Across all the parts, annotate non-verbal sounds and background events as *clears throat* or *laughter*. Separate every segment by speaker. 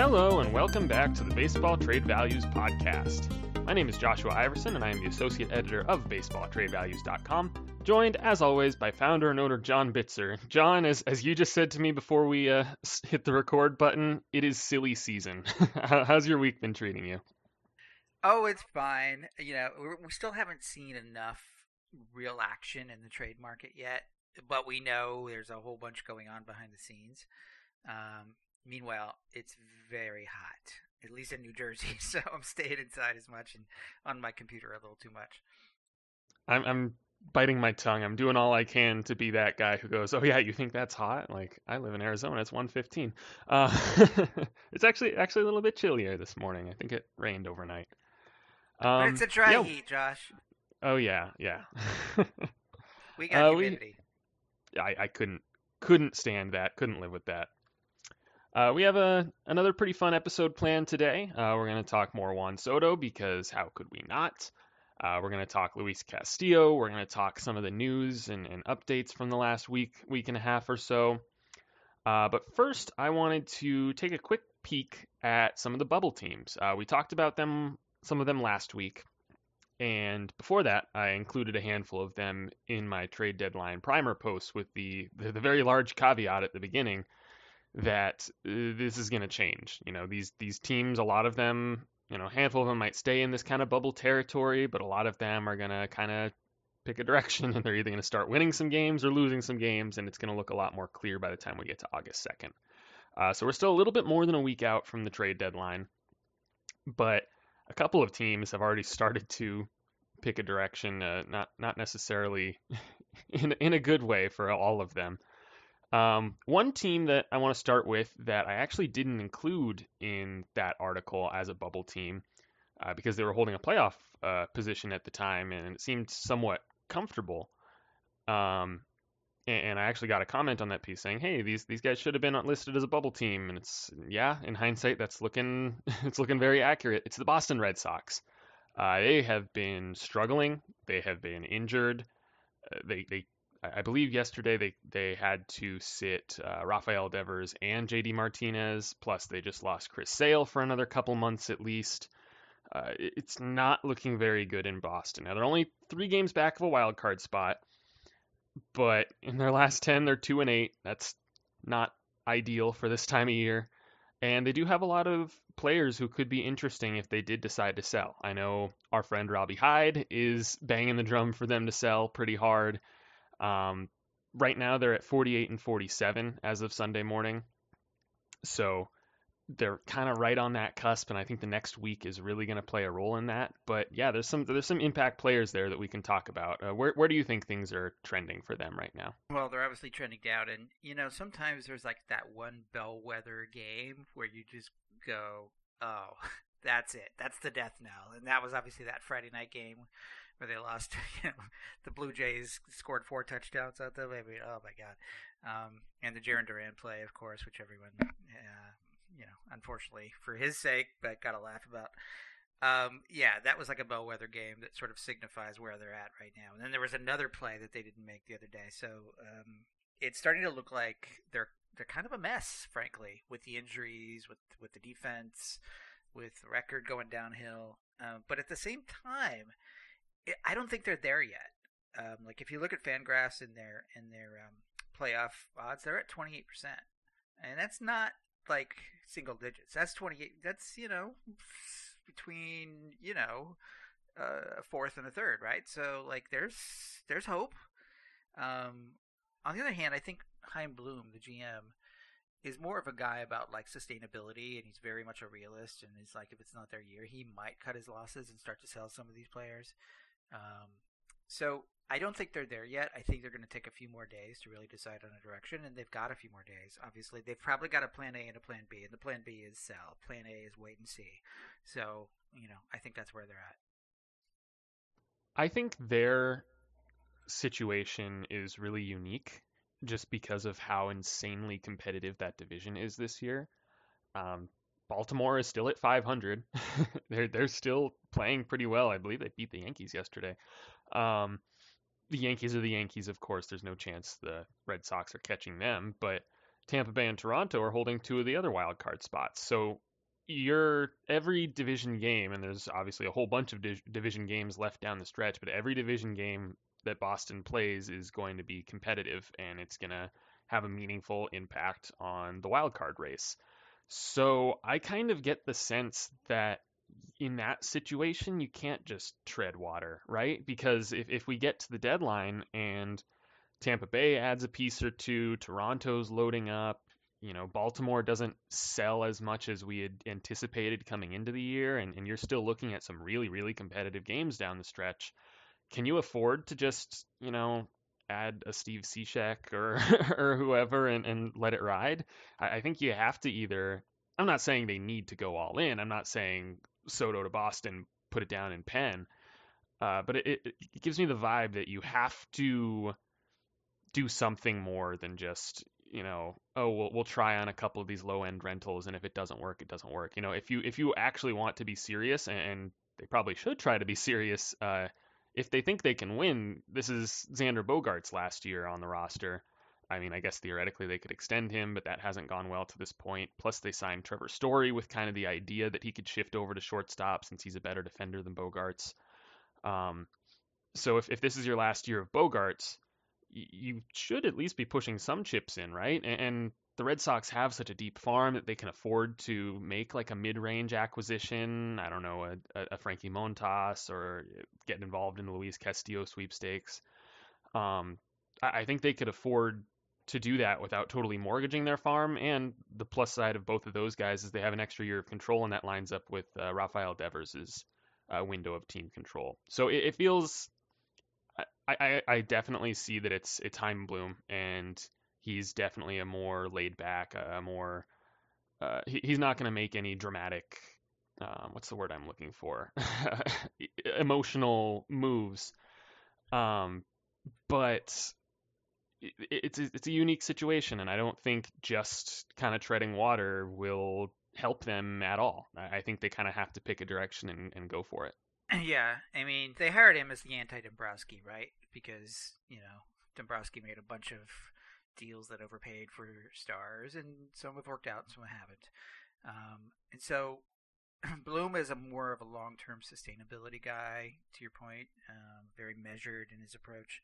Speaker 1: Hello, and welcome back to the Baseball Trade Values Podcast. My name is Joshua Iversen, and I am the associate editor of BaseballTradeValues.com, joined, as always, by founder and owner John Bitzer. John, as, as you just said to me before we uh, hit the record button, it is silly season. *laughs* How's your week been treating you?
Speaker 2: Oh, it's fine. You know, we still haven't seen enough real action in the trade market yet, but we know there's a whole bunch going on behind the scenes. Um, meanwhile, it's very hot at least in New Jersey. *laughs* So I'm staying inside as much and on my computer a little too much.
Speaker 1: I'm, I'm biting my tongue. I'm doing all I can to be that guy who goes, "Oh yeah, you think that's hot? Like I live in Arizona. It's 115. Uh, *laughs* it's actually actually a little bit chillier this morning. I think it rained overnight.
Speaker 2: Um, but it's a dry yeah. heat, Josh.
Speaker 1: Oh yeah, yeah.
Speaker 2: we *laughs* got uh, humidity.
Speaker 1: We, I I couldn't couldn't stand that. Couldn't live with that. Uh, we have a another pretty fun episode planned today. Uh, we're going to talk more Juan Soto because how could we not? Uh, we're going to talk Luis Castillo. We're going to talk some of the news and, and, updates from the last week, week and a half or so. Uh, but first, I wanted to take a quick peek at some of the bubble teams. Uh, we talked about them, some of them last week, and before that, I included a handful of them in my trade deadline primer post with the the, the very large caveat at the beginning that uh, this is going to change. You know, these these teams, a lot of them, you know, a handful of them might stay in this kind of bubble territory, but a lot of them are going to kind of pick a direction, *laughs* and they're either going to start winning some games or losing some games, and it's going to look a lot more clear by the time we get to August 2nd. Uh, so we're still a little bit more than a week out from the trade deadline, but a couple of teams have already started to pick a direction, uh, not not necessarily *laughs* in in a good way for all of them. Um, one team that I want to start with that I actually didn't include in that article as a bubble team uh, because they were holding a playoff uh, position at the time and it seemed somewhat comfortable. Um, and, and, I actually got a comment on that piece saying, "Hey, these these guys should have been listed as a bubble team." And it's yeah, in hindsight, that's looking *laughs* it's looking very accurate. It's the Boston Red Sox. Uh, they have been struggling. They have been injured. Uh, they they I believe yesterday they they had to sit uh, Rafael Devers and JD Martinez. Plus, they just lost Chris Sale for another couple months at least. Uh, it's not looking very good in Boston. Now they're only three games back of a wild card spot, but in their last ten, they're two and eight. That's not ideal for this time of year. And they do have a lot of players who could be interesting if they did decide to sell. I know our friend Robbie Hyde is banging the drum for them to sell pretty hard. Um, right now they're at 48 and 47 as of Sunday morning. So they're kind of right on that cusp, and I think the next week is really going to play a role in that. But yeah, there's some there's some impact players there that we can talk about. Uh, where where do you think things are trending for them right now?
Speaker 2: Well, they're obviously trending down, and you know sometimes there's like that one bellwether game where you just go, oh, *laughs* that's it, that's the death knell, and that was obviously that Friday night game where they lost. *laughs* You know, the Blue Jays scored four touchdowns out there. Maybe oh my god, um, and the Jarren Duran play, of course, which everyone, uh, you know, unfortunately for his sake, but got to laugh about. Um, yeah, that was like a bellwether game that sort of signifies where they're at right now. And then there was another play that they didn't make the other day, so um, it's starting to look like they're they're kind of a mess, frankly, with the injuries, with with the defense, with the record going downhill. Uh, but at the same time, I don't think they're there yet. Um, like if you look at Fangraphs in their in their um, playoff odds, they're at twenty eight percent, and that's not like single digits. That's twenty eight. That's you know between you know a fourth and a third, right? So like there's there's hope. Um, on the other hand, I think Chaim Bloom, the GM, is more of a guy about like sustainability, and he's very much a realist. And he's like, if it's not their year, he might cut his losses and start to sell some of these players. Um, so I don't think they're there yet. I think they're going to take a few more days to really decide on a direction, and they've got a few more days. Obviously, they've probably got a plan A and a plan B, and the plan B is sell. Plan A is wait and see. So, you know, I think that's where they're at.
Speaker 1: I think their situation is really unique just because of how insanely competitive that division is this year. Um, Baltimore is still at 500. *laughs* they're they're still playing pretty well. I believe they beat the Yankees yesterday. Um, the Yankees are the Yankees, of course. There's no chance the Red Sox are catching them, but Tampa Bay and Toronto are holding two of the other wild card spots. So you're every division game, and there's obviously a whole bunch of di- division games left down the stretch, but every division game that Boston plays is going to be competitive, and it's going to have a meaningful impact on the wild card race. So I kind of get the sense that in that situation, you can't just tread water, right? Because if, if we get to the deadline and Tampa Bay adds a piece or two, Toronto's loading up, you know, Baltimore doesn't sell as much as we had anticipated coming into the year, and, and you're still looking at some really, really competitive games down the stretch. Can you afford to just, you know, add a Steve Cishek or *laughs* or whoever and, and let it ride? I, I think you have to either I'm not saying they need to go all in. I'm not saying Soto to Boston, put it down in pen. Uh, but it, it, it gives me the vibe that you have to do something more than just you know oh we'll, we'll try on a couple of these low end rentals and if it doesn't work it doesn't work you know if you if you actually want to be serious and, and they probably should try to be *laughs* serious uh, if they think they can win this is Xander Bogaerts' last year on the roster I mean, I guess theoretically they could extend him, but that hasn't gone well to this point. Plus, they signed Trevor Story with kind of the idea that he could shift over to shortstop since he's a better defender than Bogaerts. Um, so if, if this is your last year of Bogaerts, you should at least be pushing some chips in, right? And, and the Red Sox have such a deep farm that they can afford to make like a mid-range acquisition. I don't know, a, a Frankie Montas or get involved in the Luis Castillo sweepstakes. Um, I think they could afford to do that without totally mortgaging their farm. And the plus side of both of those guys is they have an extra year of control, and that lines up with uh, Rafael Devers' uh, window of team control. So it, it feels. I, I, I, definitely see that it's it's Chaim Bloom, and he's definitely a more laid back, a more. Uh, he, he's not going to make any dramatic. Um, what's the word I'm looking for? *laughs* Emotional moves. Um, but it's it's a unique situation, and I don't think just kind of treading water will help them at all. I think they kind of have to pick a direction and, and go for it. *clears throat*
Speaker 2: Yeah, I mean, they hired him as the anti-Dombrowski, right? Because you know Dombrowski made a bunch of deals that overpaid for stars, and some have worked out, some haven't. Um, and so *clears throat* Bloom is a more of a long-term sustainability guy. To your point, um, very measured in his approach.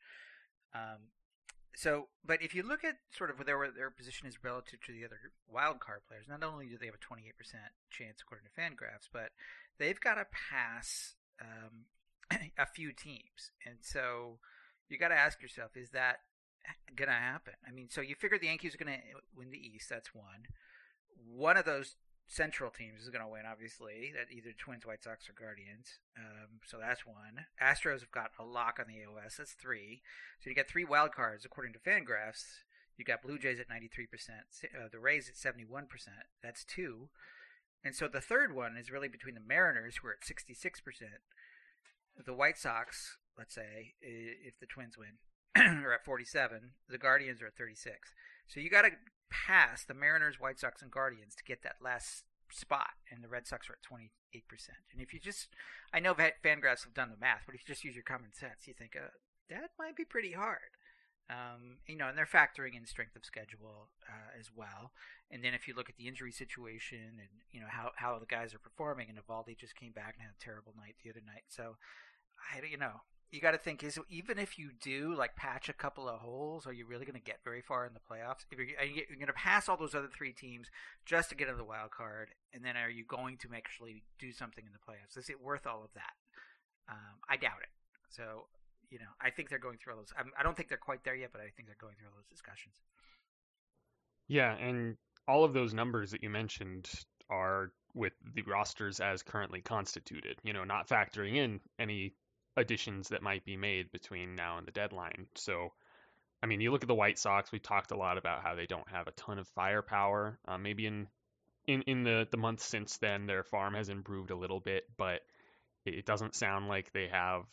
Speaker 2: Um, so, but if you look at sort of where their their position is relative to the other wild card players, not only do they have a 28% chance according to Fangraphs, but they've got to pass um, *clears throat* a few teams, and so you got to ask yourself, is that going to happen? I mean, so you figure the Yankees are going to win the East. That's one. One of those Central teams is going to win, obviously. That either Twins, White Sox, or Guardians. Um, so that's one. Astros have got a lock on the AL West. That's three. So you got three wild cards according to Fangraphs. You got Blue Jays at 93%, uh, the Rays at 71%. That's two. And so the third one is really between the Mariners, who are at 66%, the White Sox, let's say, if the Twins win, *clears throat* are at 47. The Guardians are at 36. So you got to pass the Mariners, White Sox, and Guardians to get that last spot, and the Red Sox are at 28%. And if you just, I know Fangraphs have done the math, but if you just use your common sense, you think uh, that might be pretty hard. Um, you know, and they're factoring in strength of schedule uh, as well. And then if you look at the injury situation and you know how how the guys are performing, and Eovaldi just came back and had a terrible night the other night, so I you know you got to think is even if you do like patch a couple of holes, are you really going to get very far in the playoffs? If you're, you're going to pass all those other three teams just to get into the wild card, and then are you going to actually do something in the playoffs? Is it worth all of that? Um, I doubt it. So you know, I think they're going through all those. I'm, I do not think they're quite there yet, but I think they're going through all those discussions.
Speaker 1: Yeah, and all of those numbers that you mentioned are with the rosters as currently constituted. You know, not factoring in any additions that might be made between now and the deadline. So, I mean, you look at the White Sox. We talked a lot about how they don't have a ton of firepower. Uh, maybe in in in the the months since then, their farm has improved a little bit, but it doesn't sound like they have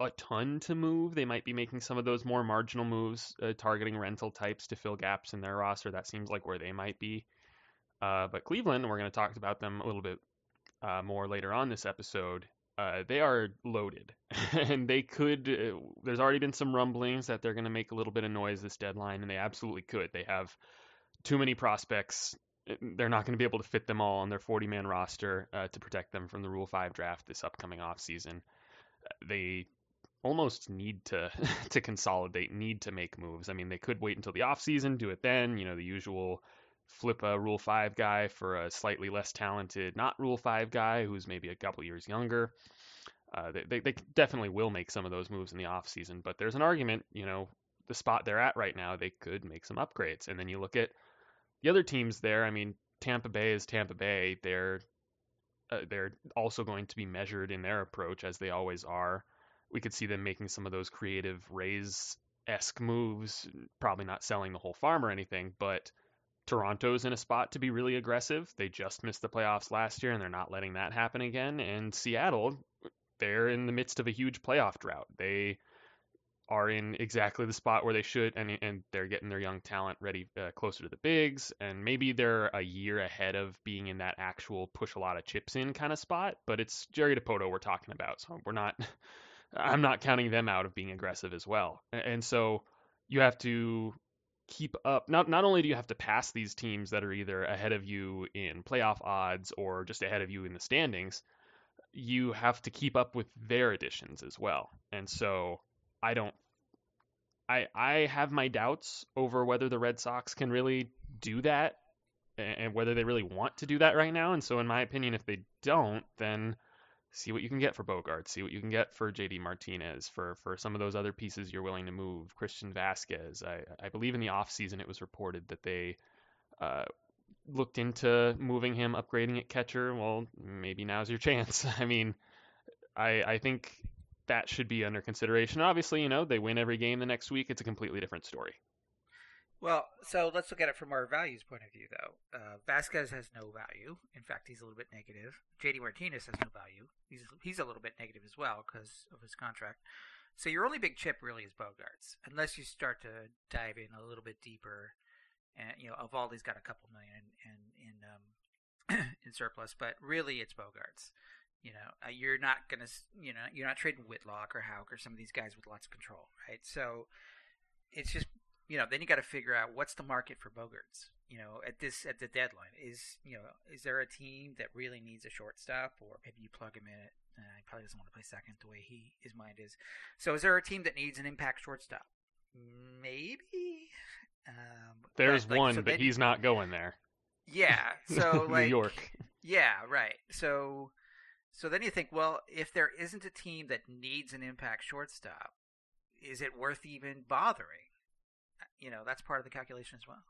Speaker 1: a ton to move. They might be making some of those more marginal moves, uh, targeting rental types to fill gaps in their roster. That seems like where they might be. Uh, but Cleveland, we're going to talk about them a little bit uh, more later on this episode uh, they are loaded, *laughs* and they could. Uh, there's already been some rumblings that they're going to make a little bit of noise this deadline, and they absolutely could. They have too many prospects they're not going to be able to fit them all on their 40 man roster uh, to protect them from the Rule 5 draft this upcoming offseason. They almost need to *laughs* to consolidate, need to make moves. I mean, they could wait until the offseason, do it then, you know, the usual flip a Rule 5 guy for a slightly less talented, not Rule 5 guy who's maybe a couple years younger. Uh, they, they, definitely will make some of those moves in the offseason, but there's an argument, you know, the spot they're at right now, they could make some upgrades. And then you look at the other teams there. I mean, Tampa Bay is Tampa Bay. They're uh, they're also going to be measured in their approach as they always are. We could see them making some of those creative Rays esque moves, probably not selling the whole farm or anything, but Toronto's in a spot to be really aggressive. They just missed the playoffs last year and they're not letting that happen again. And Seattle, they're in the midst of a huge playoff drought. They are in exactly the spot where they should, and and they're getting their young talent ready uh, closer to the bigs, and maybe they're a year ahead of being in that actual push a lot of chips in kind of spot. But it's Jerry Dipoto we're talking about, so we're not. *laughs* I'm not counting them out of being aggressive as well, and so you have to keep up. Not not only do you have to pass these teams that are either ahead of you in playoff odds or just ahead of you in the standings, you have to keep up with their additions as well, and so I don't. I I have my doubts over whether the Red Sox can really do that and whether they really want to do that right now. And so, in my opinion, if they don't, then see what you can get for Bogaerts, see what you can get for JD Martinez, for for some of those other pieces you're willing to move. Christian Vázquez, I I believe in the offseason it was reported that they uh, looked into moving him, upgrading at catcher. Well, maybe now's your *laughs* chance. I mean, I I think that should be under consideration. Obviously, you know, they win every game the next week. It's a completely different story.
Speaker 2: Well, so let's look at it from our values point of view, though. Uh, Vázquez has no value. In fact, he's a little bit negative. JD Martinez has no value. He's he's a little bit negative as well because of his contract. So your only big chip really is Bogaerts, unless you start to dive in a little bit deeper. And you know, Eovaldi's got a couple million in in um, *clears throat* in surplus, but really it's Bogaerts. You know, uh, you're not gonna, you know, you're not trading Whitlock or Houck or some of these guys with lots of control, right? So it's just, you know, then you got to figure out what's the market for Bogaerts. You know, at this at the deadline, is you know, is there a team that really needs a shortstop, or maybe you plug him in it? Uh, he probably doesn't want to play second the way he his mind is. So, is there a team that needs an impact shortstop? Maybe.
Speaker 1: Um, There's like, one, so but he's not going there.
Speaker 2: Yeah. So *laughs* like
Speaker 1: New York.
Speaker 2: Yeah. Right. So so then you think, well, if there isn't a team that needs an impact shortstop, is it worth even bothering? You know, that's part of the calculation as well.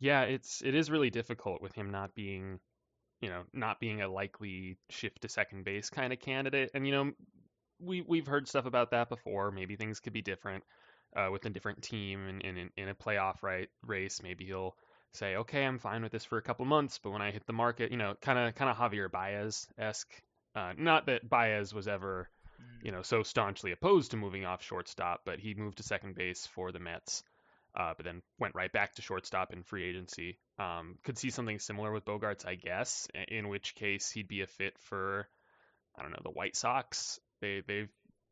Speaker 1: Yeah, it's it is really difficult with him not being, you know, not being a likely shift to second base kind of candidate. And you know, we we've heard stuff about that before. Maybe things could be different uh, with a different team and in, in, in a playoff right race. Maybe he'll say, okay, I'm fine with this for a couple months, but when I hit the market, you know, kind of kind of Javier Baez esque. Uh, not that Baez was ever, you mm. know, so staunchly opposed to moving off shortstop, but he moved to second base for the Mets, uh, but then went right back to shortstop in free agency. Um, could see something similar with Bogaerts, I guess, in which case he'd be a fit for, I don't know, the White Sox. They they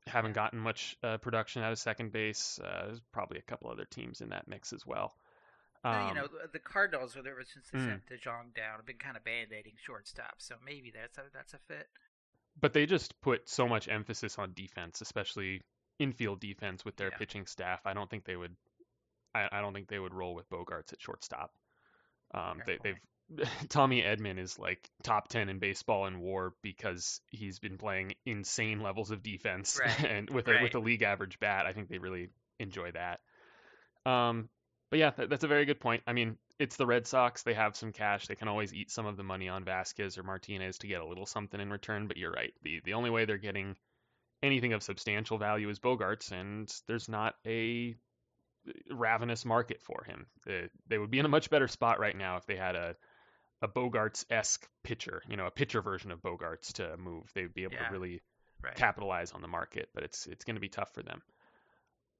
Speaker 1: haven't gotten much uh, production out of second base. Uh, there's probably a couple other teams in that mix as well.
Speaker 2: Um, you know, the Cardinals, ever since they mm. sent DeJong down, have been kind of band-aiding shortstop, so maybe that's a that's a fit.
Speaker 1: But they just put so much emphasis on defense, especially infield defense with their yeah. pitching staff. I don't think they would. I, I, don't think they would roll with Bogaerts at shortstop. Um, they, they've *laughs* Tommy Edman is like top 10 in baseball in WAR because he's been playing insane levels of defense
Speaker 2: right. *laughs*
Speaker 1: and with
Speaker 2: right.
Speaker 1: a with a league average bat. I think they really enjoy that. Um, but yeah, that's a very good point. I mean, it's the Red Sox. They have some cash. They can always eat some of the money on Vázquez or Martinez to get a little something in return. But you're right. The the only way they're getting anything of substantial value is Bogaerts, and there's not a ravenous market for him. They, they would be in a much better spot right now if they had a a Bogaerts esque pitcher, you know, a pitcher version of Bogaerts to move. They'd be able
Speaker 2: yeah,
Speaker 1: to really
Speaker 2: right.
Speaker 1: capitalize on the market, but it's it's going to be tough for them.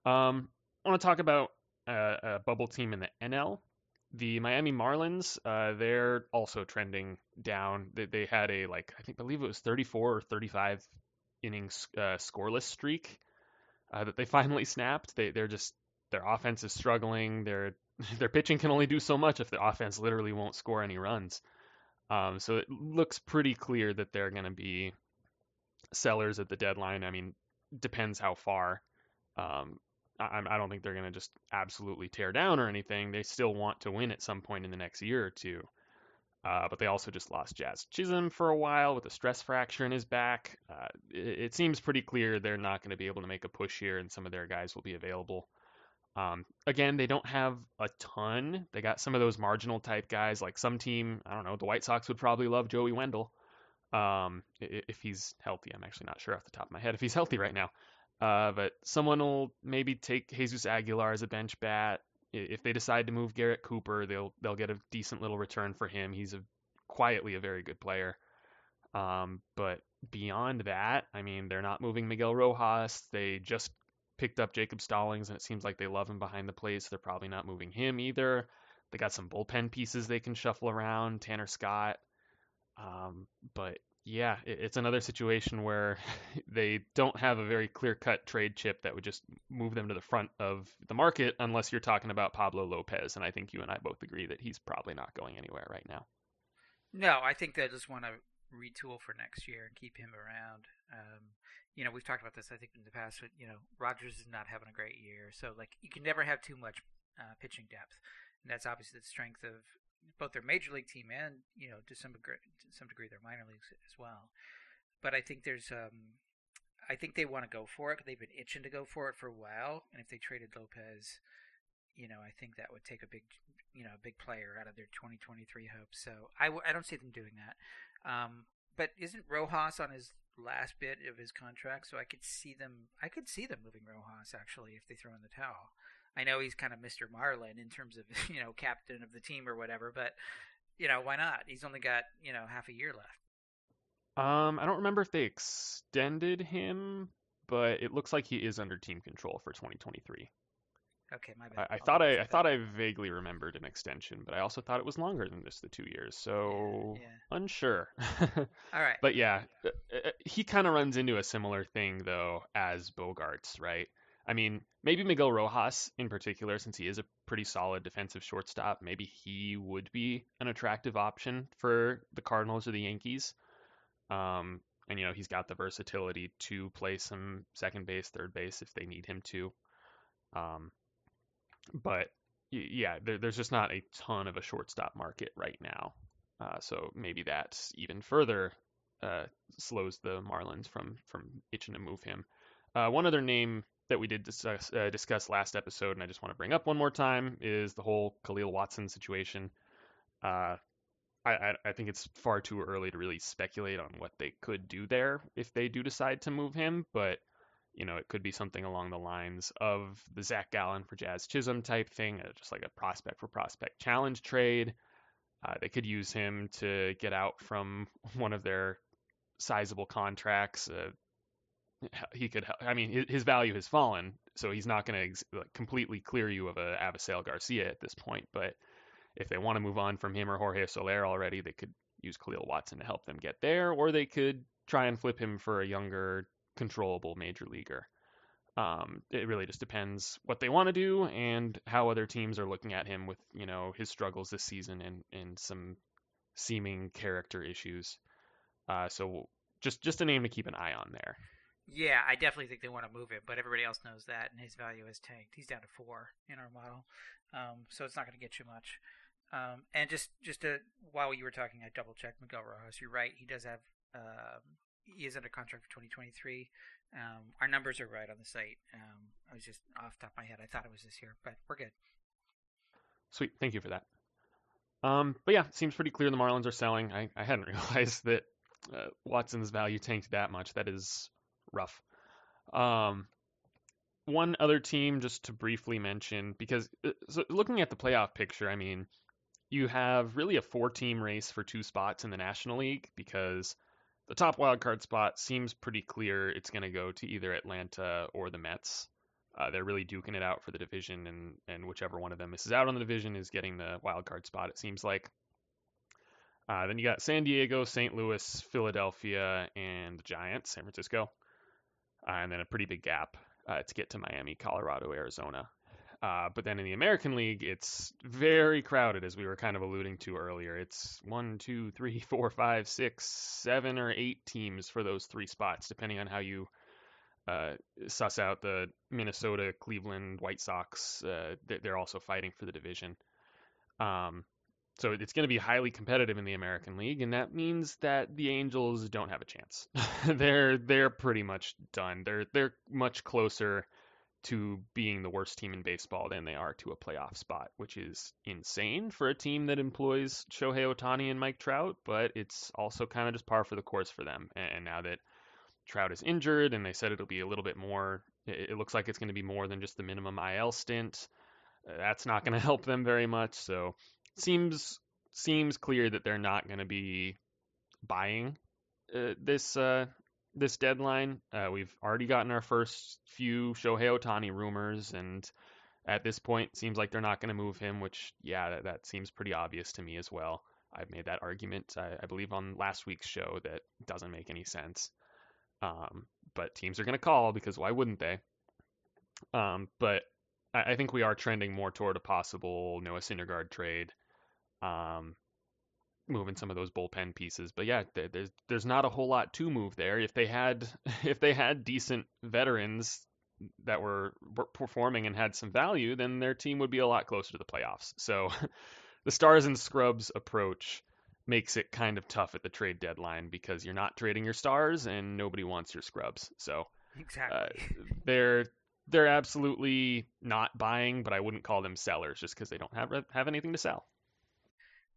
Speaker 1: Um, I want to talk about a, bubble team in the NL. The Miami Marlins, uh, they're also trending down. They, they, had a like I think believe it was 34 or 35 innings uh, scoreless streak uh, that they *laughs* finally snapped. They they're just their offense is struggling. They're *laughs* their pitching can only do so much if the offense literally won't score any runs. Um, so it looks pretty clear that they're going to be sellers at the deadline. I mean, depends how far. Um, I, I, don't think they're going to just absolutely tear down or anything. They still want to win at some point in the next year or two. Uh, but they also just lost Jazz Chisholm for a while with a stress fracture in his back. Uh, it, it, seems pretty clear they're not going to be able to make a push here, and some of their guys will be available. Um, again, they don't have a ton. They got some of those marginal type guys, like some team. I don't know. The White Sox would probably love Joey Wendle um, if he's healthy. I'm actually not sure off the top of my head if he's *laughs* healthy right now. Uh, but someone will maybe take Jesus Aguilar as a bench bat. If they decide to move Garrett Cooper, they'll they'll get a decent little return for him. He's a quietly a very good player. Um, but beyond that, I mean, they're not moving Miguel Rojas. They just picked up Jacob Stallings, and it seems like they love him behind the plate, so they're probably not moving him either. They got some bullpen pieces they can shuffle around, Tanner Scott. Um, but yeah, it's another situation where *laughs* they don't have a very clear cut trade chip that would just move them to the front of the market unless you're talking about Pablo Lopez. And I think you and I both agree that he's probably not going anywhere right now.
Speaker 2: No, I think they just want to retool for next year and keep him around. Um, you know, we've talked about this, I think, in the past, but, you know, Rogers is not having a great year. So, like, you can never have too much uh, pitching depth. And that's obviously the strength of both their major league team and, you know, to some degree, to some degree their minor leagues as well. But I think there's, um, I think they want to go for it. They've been itching to go for it for a while. And if they traded Lopez, you know, I think that would take a big, you know, a big player out of their 2023 hopes. So I w- I don't see them doing that. Um, but isn't Rojas on his last bit of his contract, so I could see them. I could see them moving Rojas actually if they throw in the towel. I know he's kind of Mr. Marlin in terms of *laughs* you know captain of the team or whatever, but you know why not? He's only got you know half a year left.
Speaker 1: Um, I don't remember if they extended him, but it looks like he is under team control for 2023.
Speaker 2: Okay, my bad.
Speaker 1: I, I thought I, I thought I vaguely remembered an extension, but I also thought it was longer than just the two years. So yeah, yeah. unsure. *laughs*
Speaker 2: All right.
Speaker 1: But yeah, uh, uh, he kind of runs into a similar thing though as Bogaerts, right? I mean, maybe Miguel Rojas in particular, since he is a pretty solid defensive shortstop, maybe he would be an attractive option for the Cardinals or the Yankees. Um, and you know, he's got the versatility to play some second base, third base if they need him to. Um, but yeah, there, there's just not a ton of a shortstop market right now. Uh, so maybe that even further uh, slows the Marlins from from itching to move him. Uh, one other name that we did discuss, uh, discuss last episode, and I just want to bring up one more time, is the whole Kahlil Watson situation. Uh, I, I, think it's far too early to really speculate on what they could do there if they do decide to move him, but you know, it could be something along the lines of the Zach Gallen for Jazz Chisholm type thing, uh, just like a prospect for prospect challenge trade. Uh, they could use him to get out from *laughs* one of their sizable contracts. Uh, *laughs* he could, I mean, his value has fallen, so he's not going to like, completely clear you of a Avisail Garcia at this point. But if they want to move on from him or Jorge Soler already, they could use Kahlil Watson to help them get there, or they could try and flip him for a younger controllable major leaguer. Um, it really just depends what they want to do and how other teams are looking at him with you know his struggles this season and and some seeming character issues. Uh, so just just a name to keep an eye on there.
Speaker 2: Yeah, I definitely think they want to move him, but everybody else knows that, and his value has tanked. He's down to four in our model, um, so it's not going to get you much. Um, and just just to, while you were talking, I double checked Miguel Rojas. You're right; he does have um, he is under contract for 2023. Um, our numbers are right on the site. Um, I was just off top of my head. I thought it was this year, but we're good.
Speaker 1: Sweet. Thank you for that. Um, but yeah, it seems pretty clear the Marlins are selling. I, I hadn't *laughs* realized that uh, Watson's value tanked that much. That is rough. Um, one other team, just to briefly mention, because uh, so looking at the playoff picture, I mean, you have really a four team race for two spots in the National League because the top wildcard spot seems pretty clear. It's going to go to either Atlanta or the Mets. Uh, they're really duking it out for the division, and, and whichever one of them misses out on the division is getting the wildcard spot, it seems like. Uh, then you got San Diego, St. Louis, Philadelphia, and the Giants, San Francisco. Uh, and then a pretty big gap uh, to get to Miami, Colorado, Arizona. Uh, but then in the American League, it's very crowded, as we were kind of alluding to earlier. It's one, two, three, *laughs* four, five, six, seven, or eight teams for those three spots, depending on how you uh, suss out the Minnesota, Cleveland, White Sox. Uh, they're also fighting for the division. Um, so it's going to be highly competitive in the American League, and that means that the Angels don't have a chance. *laughs* they're they're pretty much done. They're they're much closer to being the worst team in baseball than they are to a playoff spot, which is insane for a team that employs Shohei Ohtani and Mike Trout, but it's also kind of just par for the course for them. And now that Trout is injured, and they said it'll be a little bit more, it looks like it's going to be more than just the minimum IL stint. Uh, that's not going *laughs* to help them very much. So seems seems clear that they're not going to be buying uh, this uh, this deadline. Uh, we've already gotten our first few Shohei Ohtani rumors, and at this point, seems like they're not going to move him. Which, yeah, that, that, seems pretty obvious to me as well. I've made that argument, I, I believe, on last week's show that doesn't make any sense. Um, but teams are going to call because why wouldn't they? Um, but I, I, think we are trending more toward a possible Noah Syndergaard trade. Um, moving some of those bullpen pieces. But yeah, there's there's not a whole lot to move there. If they had *laughs* if they had decent veterans that were performing and had some value, then their team would be a lot closer to the playoffs. So *laughs* the stars and scrubs approach makes it kind of tough at the trade deadline because you're not trading your stars and nobody wants your scrubs. So
Speaker 2: exactly, uh, *laughs*
Speaker 1: they're they're absolutely not buying, but I wouldn't call them sellers just because they don't have have anything to sell.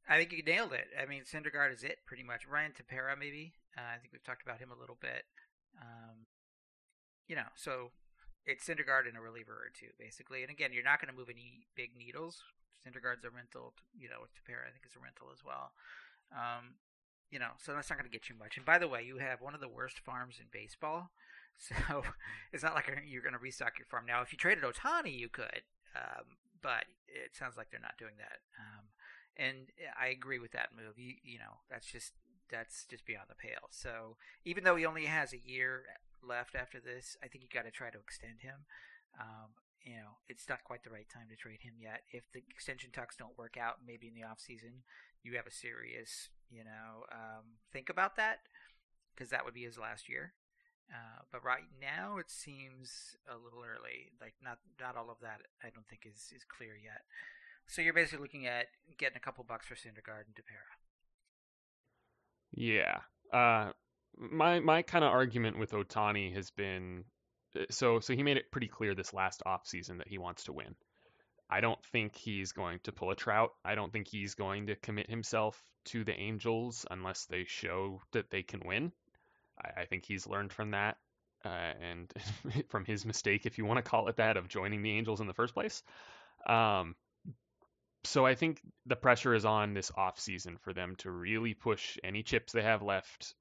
Speaker 2: I think you nailed it. I mean, Syndergaard is it pretty much. Ryan Tepera, maybe. Uh, I think we've talked about him a little bit. Um, you know, so it's Syndergaard and a reliever or two, basically. And again, you're not going to move any big needles. Syndergaard's a rental. You know, Tapera, I think, is a rental as well. Um, you know, so that's not going to get you much. And by the way, you have one of the worst farms in baseball. *laughs* So it's not like you're going to restock your farm. Now, if you traded Ohtani, you could. Um, but it sounds like they're not doing that. Um, and I agree with that move. You, you know, that's just that's just beyond the pale. So even though he only has a year left after this, I think you got to try to extend him. Um, you know, it's not quite the right time to trade him yet. If the extension talks don't work out, maybe in the off season, you have a serious, you know, um, think about that because that would be his last year. Uh, but right now, it seems a little early. Like not not all of that, I don't think is is clear yet. So you're basically looking at getting a couple bucks for Syndergaard and Tepera.
Speaker 1: Yeah. Uh, my my kind of argument with Ohtani has been uh, so so he made it pretty clear this last offseason that he wants to win. I don't think he's going to pull a Trout. I don't think he's going to commit himself to the Angels unless they show that they can win. I, I think he's learned from that uh, and *laughs* from his mistake, if you want to call it that, of joining the Angels in the first place. Um, so I think the pressure is on this offseason for them to really push any chips they have left,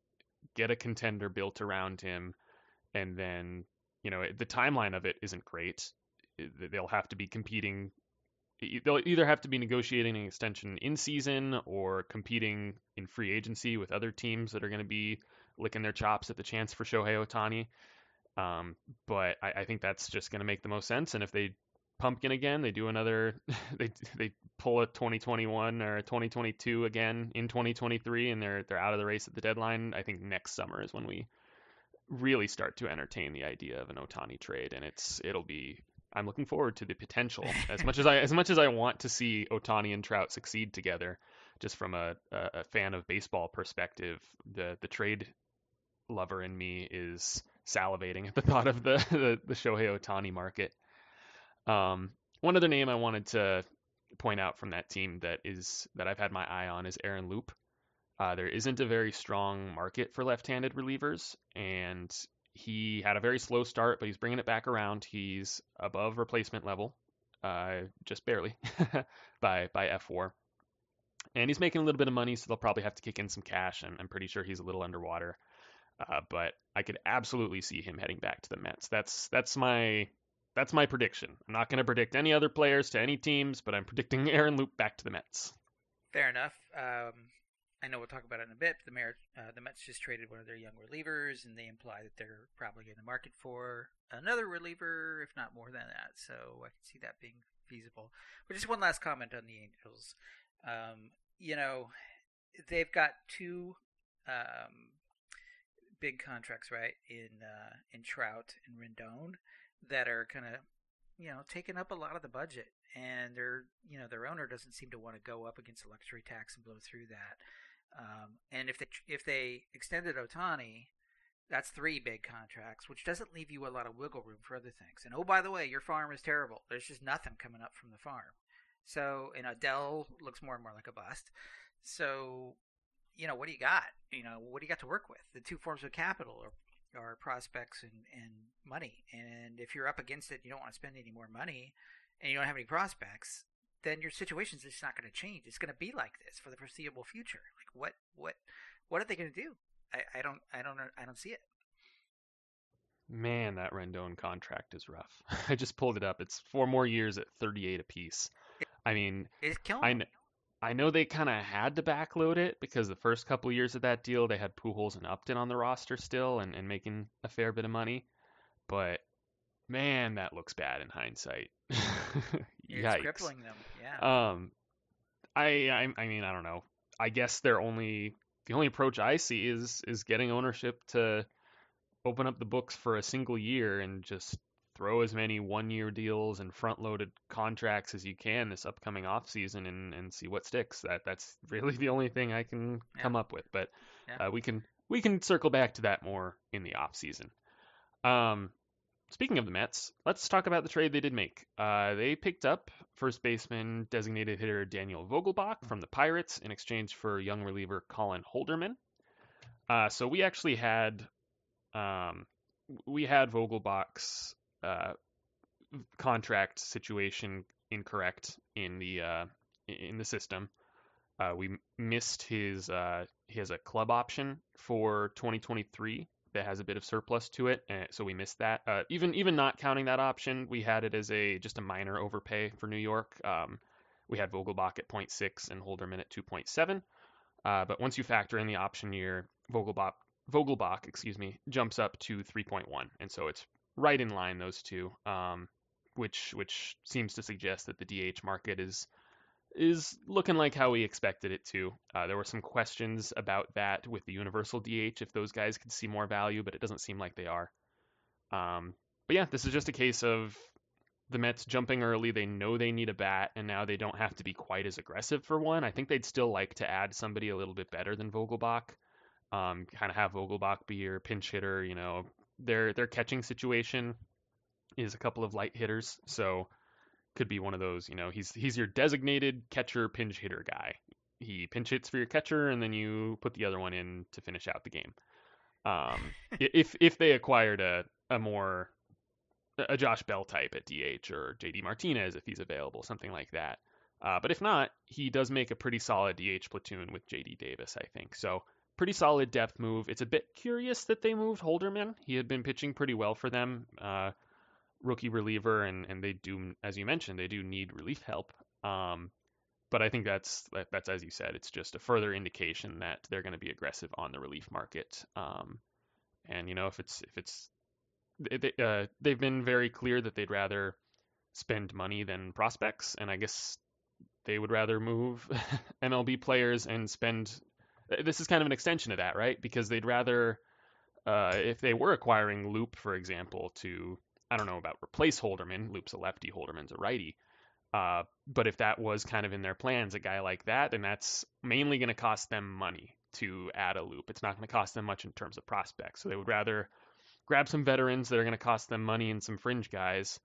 Speaker 1: get a contender built around him, and then, you know, the timeline of it isn't great. They'll have to be competing. They'll either have to be negotiating an extension in season or competing in free agency with other teams that are going to be licking their chops at the chance for Shohei Ohtani. Um, but I, I, think that's just going to make the most sense. And if they pumpkin again. They do another. *laughs* They they pull a 2021 or a 2022 again in 2023, and they're they're out of the race at the deadline. I think next summer is when we really start to entertain the idea of an Ohtani trade, and it's it'll be. I'm looking forward to the potential as much as I as much as I want to see Ohtani and Trout succeed together. Just from a, a, fan of baseball perspective, the the trade lover in me is salivating at the thought of the *laughs* the, the Shohei Ohtani market. Um, one other name I wanted to point out from that team that is that I've had my eye on is Aaron Loup. Uh, there isn't a very strong market for left-handed relievers, and he had a very slow start, but he's bringing it back around. He's above replacement level, uh, just barely, *laughs* by by F4, and he's making a little bit of money, so they'll probably have to kick in some cash. And I'm pretty sure he's a little underwater, uh, but I could absolutely see him heading back to the Mets. That's that's my that's my prediction. I'm not going to predict any other players to any teams, but I'm predicting *laughs* Aaron Loup back to the Mets.
Speaker 2: Fair enough. Um, I know we'll talk about it in a bit. The, uh, the Mets just traded one of their young relievers, and they imply that they're probably in the market for another reliever, if not more than that. So I can see that being feasible. But just one last comment on the Angels. Um, you know, they've got two um, big contracts, right, in uh, in Trout and Rendon, that are kind of you know taking up a lot of the budget, and their you know their owner doesn't seem to want to go up against the luxury tax and blow through that. Um, and if they if they extended Ohtani that's three big contracts, which doesn't leave you a lot of wiggle room for other things. And oh, by the way, your farm is terrible. There's just nothing coming up from the farm. So, and Adell looks more and more like a bust. So, you know, what do you got? You know, what do you got to work with? The two forms of capital are, are prospects and, and money. And if you're up against it, you don't want to spend any more money, and you don't have any prospects, then your situation is just not going to change. It's going to be like this for the foreseeable future. Like what what what are they going to do? I, I don't I don't I don't see it.
Speaker 1: Man, that Rendon contract is rough. *laughs* I just pulled it up. It's four more years at 38 apiece. I mean,
Speaker 2: it's killing.
Speaker 1: I I know they kind of had to backload it because the first couple of years of that deal, they had Pujols and Upton on the roster still and, and making a fair bit of money. But man, that looks bad in hindsight. *laughs*
Speaker 2: it's crippling them. Yeah.
Speaker 1: Um, I, I I mean I don't know. I guess they're only the only approach I see is is getting ownership to open up the books for a single year and just throw as many one year deals and front loaded contracts as you can this upcoming off season and, and see what sticks. That that's really the only thing I can yeah. come up with. But yeah. uh, we can we can circle back to that more in the off season. Um, Speaking of the Mets, let's talk about the trade they did make. Uh, they picked up first baseman designated hitter Daniel Vogelbach from the Pirates in exchange for young reliever Colin Holderman. Uh, so we actually had um, we had Vogelbach's uh, contract situation incorrect in the uh, in the system. Uh, we missed his uh, he has a club option for 2023 that has a bit of surplus to it, and so we missed that. Uh, even even not counting that option, we had it as a just a minor overpay for New York. Um, we had Vogelbach at 0.6 and Holderman at 2.7. Uh, but once you factor in the option year, Vogelbach Vogelbach, excuse me, jumps up to 3.1, and so it's right in line those two, um, which which seems to suggest that the DH market is is looking like how we expected it to. Uh, there were some questions about that with the universal DH, if those guys could see more value, but it doesn't seem like they are. Um, but yeah, this is just a case of the Mets jumping early. They know they need a bat, and now they don't have to be quite as aggressive for one. I think they'd still like to add somebody a little bit better than Vogelbach. Um, kind of have Vogelbach be your pinch hitter. You know, their their catching situation is a couple of light hitters, so could be one of those, you know, he's he's your designated catcher pinch hitter guy. He pinch hits for your catcher, and then you put the other one in to finish out the game. Um, if if they acquired a a more a Josh Bell type at DH or JD Martinez if he's available, something like that. Uh, but if not, he does make a pretty solid DH platoon with JD Davis, I think. So pretty solid depth move. It's a bit curious that they moved Holderman. He had been pitching pretty well for them. Uh, rookie reliever, and and they do, as you mentioned, they do need relief help. Um, but I think that's that's as you said, it's just a further indication that they're going to be aggressive on the relief market. Um, and you know, if it's if it's they, uh, they've been very clear that they'd rather spend money than prospects, and I guess they would rather move *laughs* MLB players and spend. This is kind of an extension of that, right? Because they'd rather, uh, if they were acquiring Loup, for example, to I don't know about replace Holderman. Loup's a lefty, Holderman's a righty. Uh, but if that was kind of in their plans, a guy like that, then that's mainly going to cost them money to add a Loup. It's not going to cost them much in terms of prospects. So they would rather grab some veterans that are going to cost them money and some fringe guys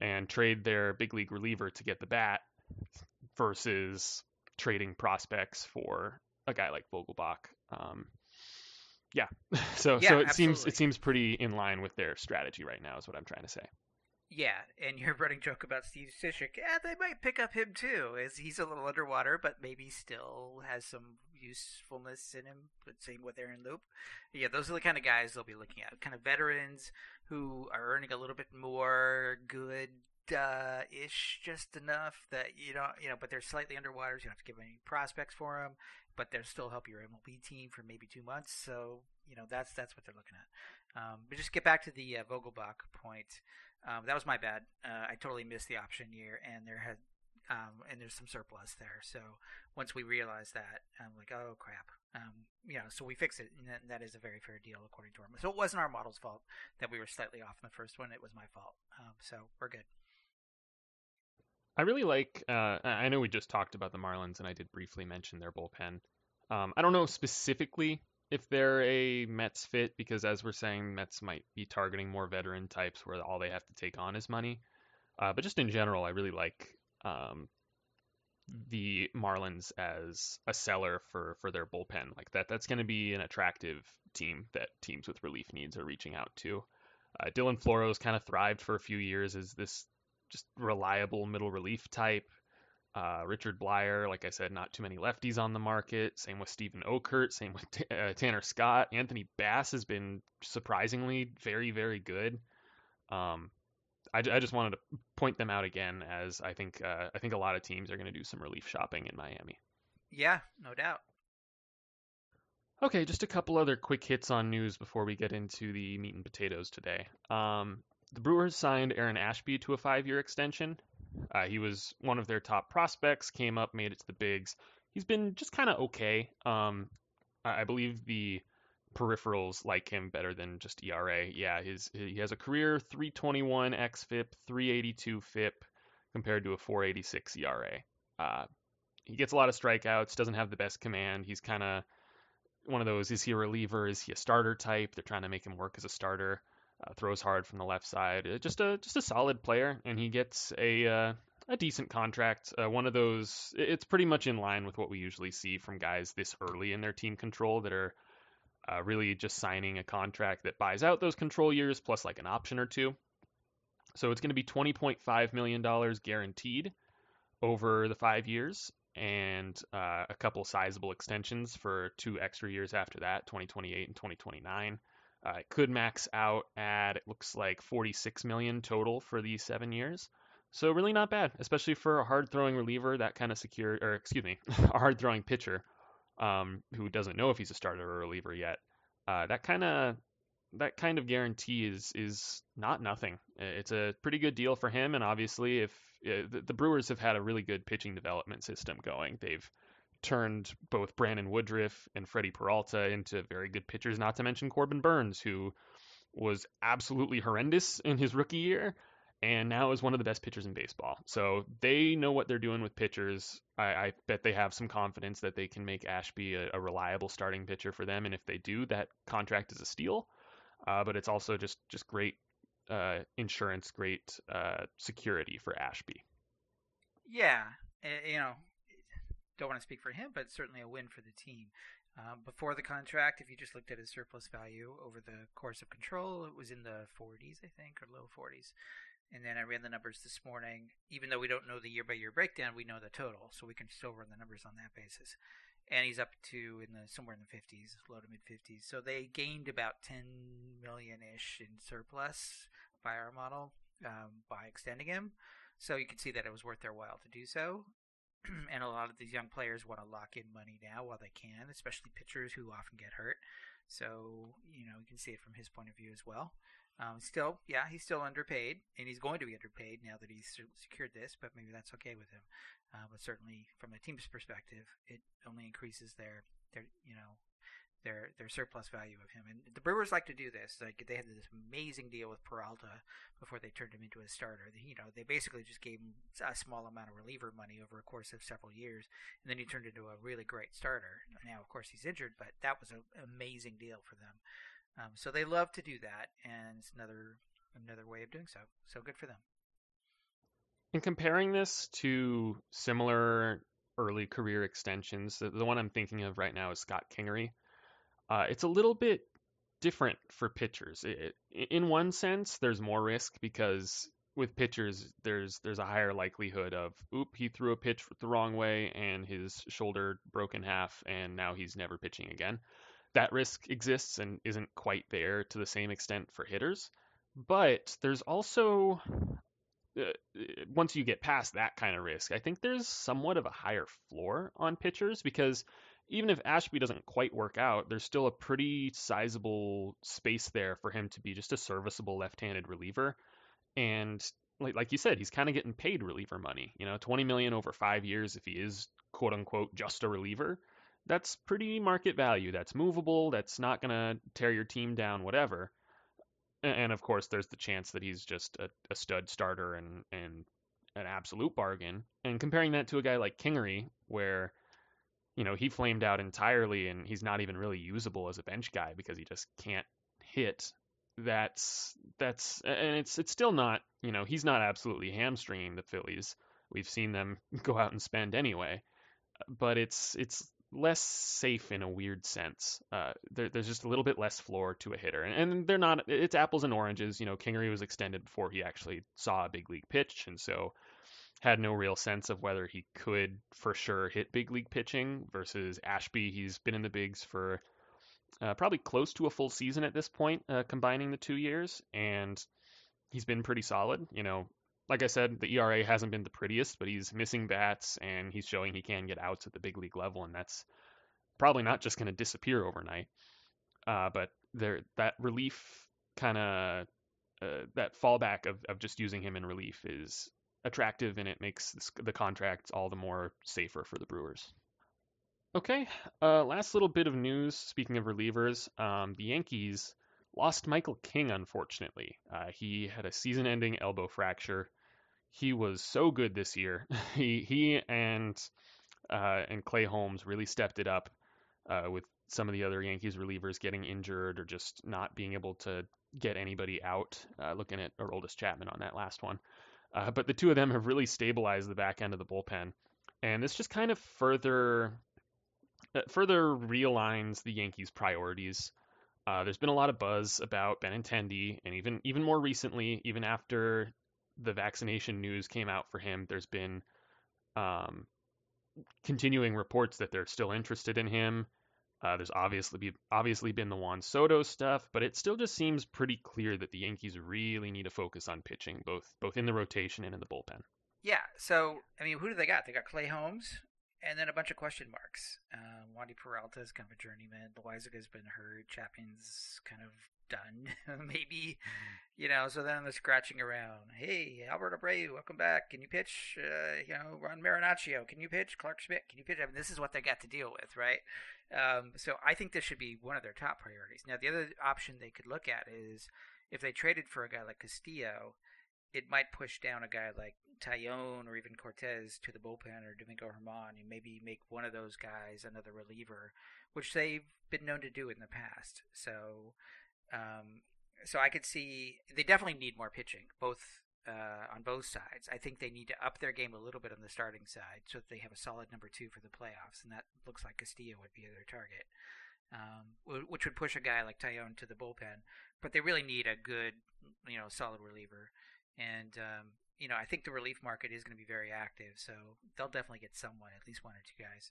Speaker 1: and trade their big league reliever to get the bat versus trading prospects for a guy like Vogelbach. Um, yeah. *laughs* So
Speaker 2: yeah,
Speaker 1: so it
Speaker 2: absolutely.
Speaker 1: seems it seems pretty in line with their strategy right now is what I'm trying to say.
Speaker 2: Yeah, and your running joke about Steve Cishek, yeah, they might pick up him too, as he's a little underwater, but maybe still has some usefulness in him. But same with Aaron Loup. Yeah, those are the kind of guys they'll be looking at. Kind of veterans who are earning a little bit more good uh, ish just enough that you don't you know but they're slightly underwater so you don't have to give any prospects for them but they'll still help your MLB team for maybe two months. So you know that's that's what they're looking at. Um, but just get back to the uh, Vogelbach point. Um, that was my bad. Uh, I totally missed the option year, and there had um, and there's some surplus there. So once we realized that, I'm like, oh crap. Um, you know, so we fix it, and that, that is a very fair deal according to our. So it wasn't our model's fault that we were slightly off in the first one. It was my fault. Um, so we're good.
Speaker 1: I really like. Uh, I know we just talked about the Marlins, and I did briefly mention their bullpen. Um, I don't know specifically if they're a Mets fit because, as we're saying, Mets might be targeting more veteran types where all they have to take on is money. Uh, but just in general, I really like um, the Marlins as a seller for for their bullpen. Like that, that's going to be an attractive team that teams with relief needs are reaching out to. Uh, Dylan Floro's kind of thrived for a few years as this just reliable middle relief type. Uh, Richard Bleier, like I said, not too many lefties on the market. Same with Steven Okert. Same with T- uh, Tanner Scott. Anthony Bass has been surprisingly very, very good. Um, I, I, just wanted to point them out again, as I think uh, I think a lot of teams are going to do some relief shopping in Miami.
Speaker 2: Yeah, no doubt.
Speaker 1: Okay, just a couple other quick hits on news before we get into the meat and potatoes today. Um, the Brewers signed Aaron Ashby to a five year extension. Uh, he was one of their top prospects, came up, made it to the bigs. He's been just kind of okay. Um, I believe the peripherals like him better than just ERA. Yeah, his he has a career 321 xFIP, 382 FIP compared to a 486 ERA. Uh, he gets a lot of strikeouts, doesn't have the best command. He's kind of one of those is he a reliever, is he a starter type? They're trying to make him work as a starter. Uh, throws hard from the left side. Uh, just a just a solid player, and he gets a uh, a decent contract. Uh, one of those. It's pretty much in line with what we usually see from guys this early in their team control that are uh, really just signing a contract that buys out those control years plus like an option or two. So it's going to be $20.5 million guaranteed over the five years and a couple sizable extensions for two extra years after that, 2028 and 2029. Uh, it could max out at it looks like 46 million total for these seven years. So really not bad, especially for a hard throwing reliever that kind of secure, or excuse me, *laughs* a hard throwing pitcher um, who doesn't know if he's a starter or a reliever yet. Uh, that kind of that kind of guarantee is is not nothing. It's a pretty good deal for him, and obviously, if uh, the, the Brewers have had a really good pitching development system going, they've turned both Brandon Woodruff and Freddie Peralta into very good pitchers, not to mention Corbin Burnes, who was absolutely horrendous in his rookie year and now is one of the best pitchers in baseball. So they know what they're doing with pitchers. I, I bet they have some confidence that they can make Ashby a, a, reliable starting pitcher for them, and if they do, that contract is a steal. Uh, but it's also just just great uh, insurance, great uh, security for Ashby.
Speaker 2: Yeah, you know, don't want to speak for him, but certainly a win for the team. Um, before the contract, if you just looked at his surplus value over the course of control, it was in the 40s, I think, or low 40s. And then I ran the numbers this morning. Even though we don't know the year by year breakdown, we know the total, so we can still run the numbers on that basis. And he's up to in the somewhere in the 50s, low to mid 50s. So they gained about 10 million ish in surplus by our model um, by extending him. So you can see that it was worth their while to do so. *clears throat* and a lot of these young players want to lock in money now while they can, especially pitchers who often get hurt. So, you know, you can see it from his point of view as well. Um, still, yeah, he's still underpaid, and he's going to be underpaid now that he's secured this, but maybe that's okay with him. Uh, but certainly, from a team's perspective, it only increases their, their, you know, their their surplus value of him. And the Brewers like to do this. Like they had this amazing deal with Peralta before they turned him into a starter. You know, they basically just gave him a small amount of reliever money over a course of several years, and then he turned into a really great starter. Now, of course, he's injured, but that was an amazing deal for them. Um, so they love to do that, and it's another another way of doing so. So good for them.
Speaker 1: In comparing this to similar early career extensions, the, the one I'm thinking of right now is Scott Kingery. Uh, it's a little bit different for pitchers. It, in one sense, there's more risk because with pitchers, there's there's a higher likelihood of oop he threw a pitch the wrong way and his shoulder broke in half and now he's never pitching again. That risk exists and isn't quite there to the same extent for hitters. But there's also uh, once you get past that kind of risk, I think there's somewhat of a higher floor on pitchers because even if Ashby doesn't quite work out, there's still a pretty sizable space there for him to be just a serviceable left-handed reliever. And like, like you said, he's kind of getting paid reliever money. You know, 20 million over five years if he is quote unquote just a reliever. That's pretty market value. That's movable. That's not to tear your team down, whatever. And of course, there's the chance that he's just a, a stud starter and, and an absolute bargain. And comparing that to a guy like Kingery, where you know, he flamed out entirely and he's not even really usable as a bench guy because he just can't hit. That's that's and it's it's still not, you know, he's not absolutely hamstringing the Phillies. We've seen them *laughs* go out and spend anyway. But it's it's less safe in a weird sense. Uh, there, there's just a little bit less floor to a hitter, and, and, they're not. It's apples and oranges. You know, Kingery was extended before he actually saw a big league pitch, and so had no real sense of whether he could for sure hit big league pitching versus Ashby. He's been in the bigs for uh, probably close to a full season at this point, uh, combining the two years, and he's been pretty solid. You know, like I said, the ERA hasn't been the prettiest, but he's missing bats and he's showing he can get outs at the big league level, and that's probably not just going to disappear overnight. Uh, but there, that relief kind of uh, that fallback of, of just using him in relief is attractive and it makes the contract all the more safer for the Brewers. Okay, uh, last little bit of news. Speaking of relievers, um, the Yankees lost Michael King, unfortunately. Uh, he had a season ending elbow fracture. He was so good this year. *laughs* he, he and, uh, and Clay Holmes really stepped it up uh, with some of the other Yankees relievers getting injured or just not being able to get anybody out. Uh, looking at Aroldis Chapman on that last one. Uh, but the two of them have really stabilized the back end of the bullpen, and this just kind of further uh, further realigns the Yankees' priorities. Uh, there's been a lot of buzz about Benintendi, and even even more recently, even after the vaccination news came out for him, there's been um, continuing reports that they're still interested in him. Uh, there's obviously be, obviously been the Juan Soto stuff, but it still just seems pretty clear that the Yankees really need to focus on pitching, both both in the rotation and in the bullpen.
Speaker 2: Yeah. So I mean, who do they got? They got Clay Holmes, and then a bunch of question marks. Uh, Wandy Peralta is kind of a journeyman. Loaisiga's been hurt. Chapman's kind of done, *laughs* maybe. You know, so then they're scratching around. Hey, Albert Abreu, welcome back. Can you pitch? Uh, you know, Ron Marinaccio, can you pitch? Clarke Schmidt, can you pitch? I mean, this is what they got to deal with, right? Um, so I think this should be one of their top priorities. Now, the other option they could look at is if they traded for a guy like Castillo, it might push down a guy like Taillon or even Cortes to the bullpen or Domingo Germán and maybe make one of those guys another reliever, which they've been known to do in the past. So, um, so I could see they definitely need more pitching, both uh, on both sides. I think they need to up their game a little bit on the starting side so that they have a solid number two for the playoffs, and that looks like Castillo would be their target, um, which would push a guy like Taillon to the bullpen. But they really need a good, you know, solid reliever, and um, you know I think the relief market is going to be very active, so they'll definitely get someone, at least one or two guys.